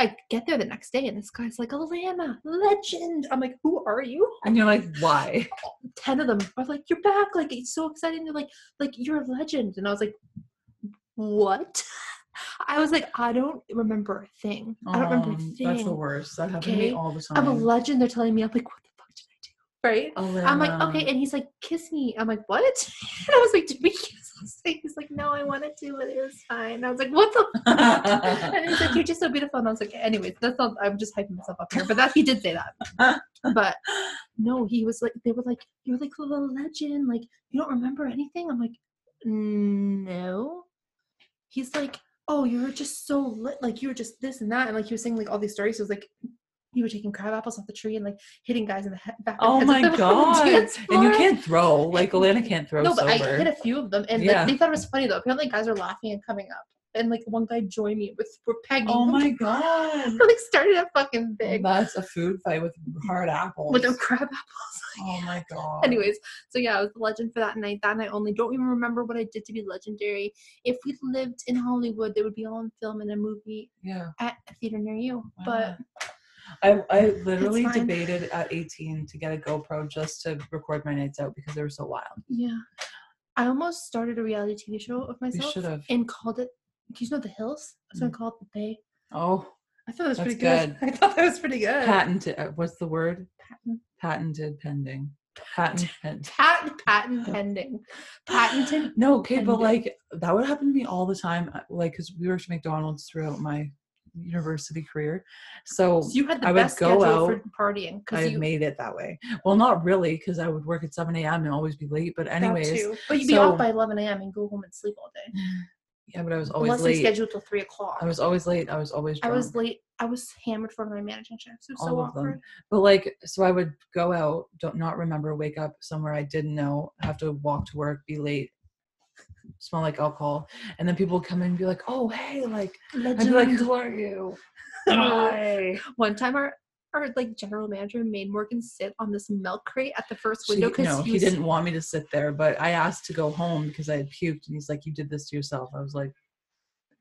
S2: I get there the next day and this guy's like, Alana, legend. I'm like, who are you?
S1: And you're like, why?
S2: Ten of them are like, You're back, like it's so exciting. They're like, like you're a legend. And I was like, What? I was like, I don't remember a thing. I don't remember a
S1: Um,
S2: thing.
S1: That's the worst. That happened to me all the time.
S2: I'm a legend. They're telling me, I'm like, what the fuck did I do? Right? Alana. I'm like, okay. And he's like, kiss me. I'm like, what? And I was like, did we kiss? He's like, no, I wanted to, but it was fine. I was like, what the fuck? and he's like, you're just so beautiful. And I was like, anyways, that's not, I'm just hyping myself up here. But that he did say that. But no, he was like, they were like, you're like the legend. Like, you don't remember anything? I'm like, no. He's like, oh, you were just so lit. Like, you were just this and that. And like, he was saying like all these stories. He was like, you were taking crab apples off the tree and like hitting guys in the head, back. of the
S1: Oh my
S2: with them on
S1: god! And you can't throw. Like Elena can't throw
S2: No, but I hit a few of them, and
S1: Yeah.
S2: like, they thought it was funny though. Apparently, guys are laughing and coming up, and like one guy joined me with we're pegging.
S1: oh my god!
S2: like started a fucking big
S1: That's a food fight with hard apples.
S2: with crab apples.
S1: oh my god!
S2: Anyways, so yeah, I was the legend for that night. That night only. Don't even remember what I did to be legendary. If we lived in Hollywood, they would be all on film in a movie
S1: yeah.
S2: at a theater near you.
S1: Wow.
S2: But
S1: I, I literally debated at 18 to get a GoPro just to record my nights out because they were so wild.
S2: yeah, I almost started a reality TV show of myself
S1: should have.
S2: and called it. Do you know the Hills? I was gonna
S1: Mm.
S2: call it the Bay.
S1: Oh,
S2: I thought that was pretty good.
S1: good.
S2: I thought that was pretty good.
S1: patented. uh, What's the word?
S2: Patent.
S1: Patented pending. Patent. pen-
S2: patent patent pending patented
S1: No, okay, but like that would happen to me all the time. uh, Like, because we worked at McDonald's throughout my university career, so
S2: so you had the
S1: I
S2: best
S1: go
S2: schedule for
S1: out-
S2: partying
S1: I
S2: because you
S1: made it that way. Well, not really, because I would work at 7 a.m. and always be late. But anyways,
S2: but you'd be
S1: so-
S2: off by 11 a.m and go home and sleep all day
S1: yeah, but I was always
S2: unless
S1: late.
S2: scheduled till three o'clock
S1: I was always late. I was always
S2: I was late i was hammered for my managing shifts it was so
S1: All of them. But like, so I would go out, don't not remember, wake up somewhere I didn't know, have to walk to work, be late, smell like alcohol, and then people would come in and be like, "Oh, hey, like," I'd be like, "Who are you?" Hi.
S2: one time our our like general manager made morgan sit on this milk crate at the first window because
S1: no,
S2: he,
S1: he
S2: was,
S1: didn't want me to sit there, but I asked to go home because I had puked, and he's like, "You did this to yourself." I was like,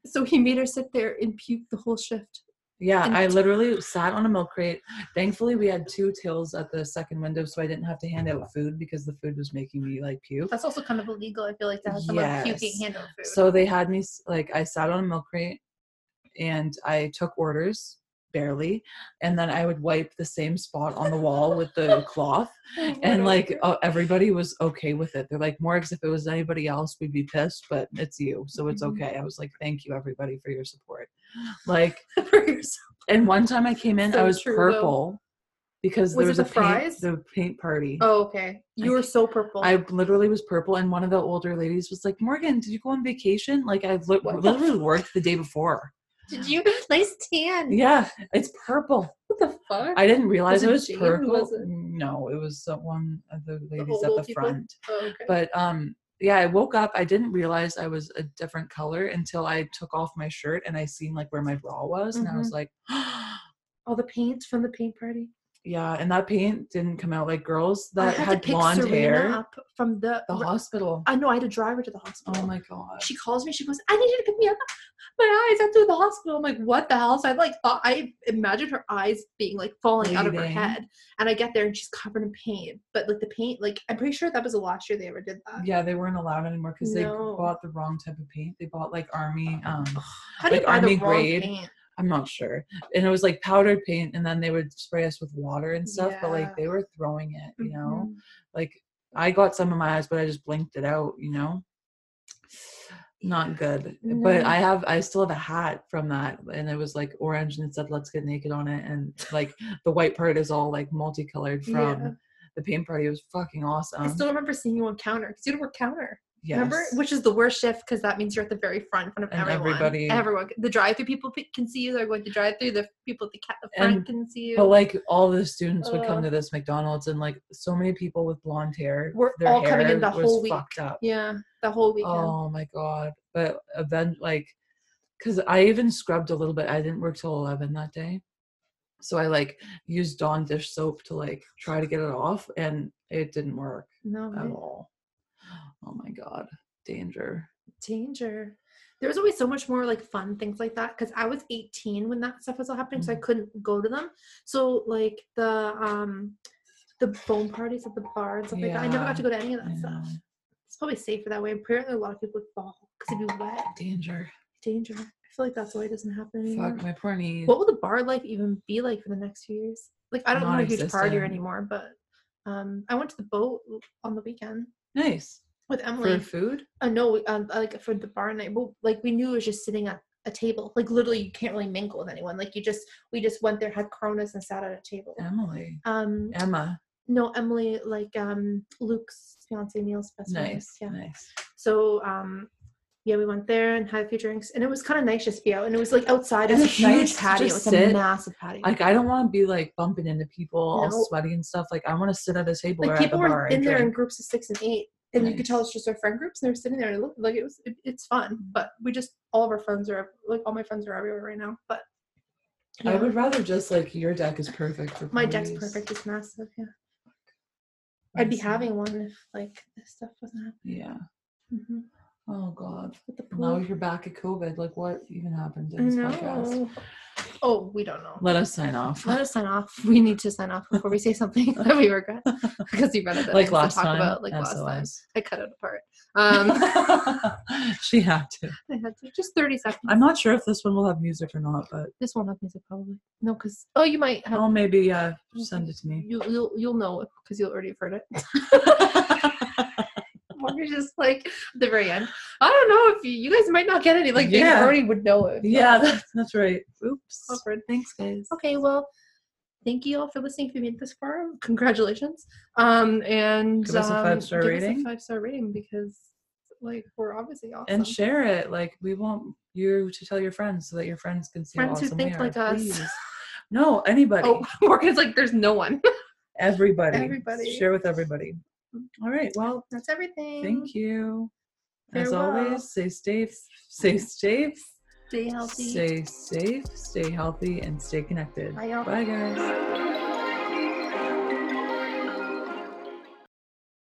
S2: so he made her sit there and puke the whole shift
S1: "Yeah."
S2: And-
S1: I literally sat on a milk crate. Thankfully, we had two tills at the second window, so I didn't have to hand out food because the food was making me like puke.
S2: that's also kind of illegal i feel like to have someone puking
S1: Yes.
S2: hand over food
S1: So they had me like I sat on a milk crate and I took orders barely and then I would wipe the same spot on the wall with the cloth and like uh, everybody was okay with it. They're like Morgs if it was anybody else we'd be pissed but it's you so it's
S2: Mhm.
S1: okay. I was like thank you everybody for your support. Like and one time I came in I was
S2: true, though.
S1: purple because
S2: Was
S1: there was a paint, the paint party.
S2: Oh, okay. You
S1: I
S2: were so purple.
S1: I literally was purple, and one of the older ladies was like, "Morgan, did you go on vacation?" Like I li- literally worked the day before.
S2: Did you? Nice tan.
S1: Yeah, it's purple.
S2: What the fuck?
S1: I didn't realize
S2: it
S1: it was
S2: Jane?
S1: Purple.
S2: was it?
S1: No, it was one of the ladies
S2: old,
S1: at the
S2: people?
S1: front.
S2: oh, okay.
S1: But um, yeah, I woke up. I didn't realize I was a different color until I took off my shirt and I seen like where my bra was, and I
S2: Mm-hmm.
S1: was like,
S2: All the paint from the paint party.
S1: Yeah, and that paint didn't come out like girls that
S2: had,
S1: had, blonde
S2: Serena
S1: hair.
S2: from the.
S1: The hospital.
S2: I know I had to drive her to the hospital.
S1: Oh my god.
S2: she calls me. She goes, "I need you to pick me up. My eyes. I have to the hospital." I'm like, "What the hell?" So I like thought I imagined her eyes being like falling out of her head, and I get there and she's covered in paint. But like the paint, like I'm pretty sure that was the last year they ever did that.
S1: Yeah, they weren't allowed anymore because they bought the wrong type of paint. They bought like army. Um,
S2: How do you
S1: like
S2: buy the
S1: army
S2: wrong
S1: grade.
S2: paint?
S1: I'm not sure. And it was like powdered paint, and then they would spray us with water and stuff. But like they were throwing it, you know.
S2: Mhm.
S1: Like I got some in my eyes, but I just blinked it out, you know. Not good. But I have I still have a hat from that and it was like orange and it said let's get naked on it and like the white part is all like multicolored from
S2: Yeah.
S1: the paint party. It was fucking awesome.
S2: I still remember seeing you on counter because you work counter.
S1: Yes.
S2: Remember, which is the worst shift because that means you're at the very front in front of
S1: And
S2: everyone.
S1: everybody-
S2: everyone, the drive-through people can see you. They're going to drive-through. The people at the, ca- the front
S1: And-
S2: can see you.
S1: But like all the students would come
S2: Uh.
S1: to this McDonald's and like so many people with blonde hair.
S2: We're
S1: their
S2: all coming
S1: hair
S2: in the
S1: was
S2: whole week.
S1: fucked up.
S2: yeah, the whole weekend.
S1: Oh my god! But event like, cause I even scrubbed a little bit. I didn't work till eleven that day, so I like used Dawn dish soap to like try to get it off, and it didn't work
S2: no
S1: at all. Oh my god! Danger.
S2: danger. There was always so much more like fun things like that because I was 18 when that stuff was all happening, so I
S1: Mm.
S2: couldn't go to them. So like the um the bone parties at the bar and stuff like that, I never got to go to any of that
S1: I
S2: stuff. It's probably safer that way. Apparently, a lot of people would fall because it'd be wet.
S1: Danger.
S2: Danger. I feel like that's why it doesn't happen anymore.
S1: Fuck my poor knees.
S2: What will the bar life even be like for the next few years? Like I don't know a huge partier anymore, but um I went to the boat on the weekend
S1: nice
S2: with Emily.
S1: for food.
S2: Uh, no, um, like for the bar night, but like we knew it was just sitting at a table. Like literally, you can't really mingle with anyone. Like you just, we just went there, had Coronas, and sat at a table.
S1: Emily.
S2: Um,
S1: Emma.
S2: no, Emily, like um, Luke's fiance, Neil's best friend.
S1: Nice.
S2: Yeah.
S1: Nice.
S2: So um, yeah, we went there and had a few drinks, and it was kind of nice just to be out. And it was like outside. It
S1: And
S2: was a huge
S1: nice
S2: patio. It's a
S1: sit,
S2: massive patio.
S1: Like I don't want to be like bumping into people all sweaty and stuff. Like I want to sit at a table
S2: like people
S1: the
S2: were in there in groups of six and eight and you could tell it's just our friend groups and they were sitting there and it looked like it was it, it's fun but we just all of our friends are like all my friends are everywhere right now but
S1: I would rather just like your deck is perfect for
S2: my deck's perfect it's massive yeah i'd be having one if like this stuff wasn't happening
S1: Yeah.
S2: hmm
S1: Oh God.
S2: the
S1: Now you're back at COVID. Like what even happened in this podcast?
S2: oh we don't know
S1: Let us sign off.
S2: let us sign off we need to sign off before we say something that we regret because you run out of
S1: like last
S2: to talk
S1: time.
S2: about like last time i cut it apart um
S1: she had to.
S2: I had to just 30 seconds
S1: I'm not sure if this one will have music or not, but
S2: This won't have music probably. No, because oh, you might have.
S1: oh, maybe yeah. Send it to me.
S2: You, you'll you'll know because you'll already have heard it. You're just like at the very end. I don't know if you, you guys might not get any. Like they already would know it.
S1: yeah, that's, that's right. Oops.
S2: Awkward.
S1: Thanks, guys.
S2: Okay, well, thank you all for listening. If you made this far, congratulations. Um, and
S1: Give us a
S2: um,
S1: five-star
S2: give us
S1: rating.
S2: five star rating because like we're obviously awesome.
S1: And share it. Like we want you to tell your friends so that your friends can see
S2: Friends
S1: how
S2: who think like us.
S1: Please. No, anybody.
S2: oh, Morgan's like, there's no one.
S1: Everybody.
S2: Everybody.
S1: Share with everybody. All right. Well,
S2: That's everything.
S1: thank you. As always, stay safe, stay safe,
S2: Stay healthy.
S1: stay safe, stay healthy, and stay connected.
S2: Bye, y'all.
S1: Bye, guys.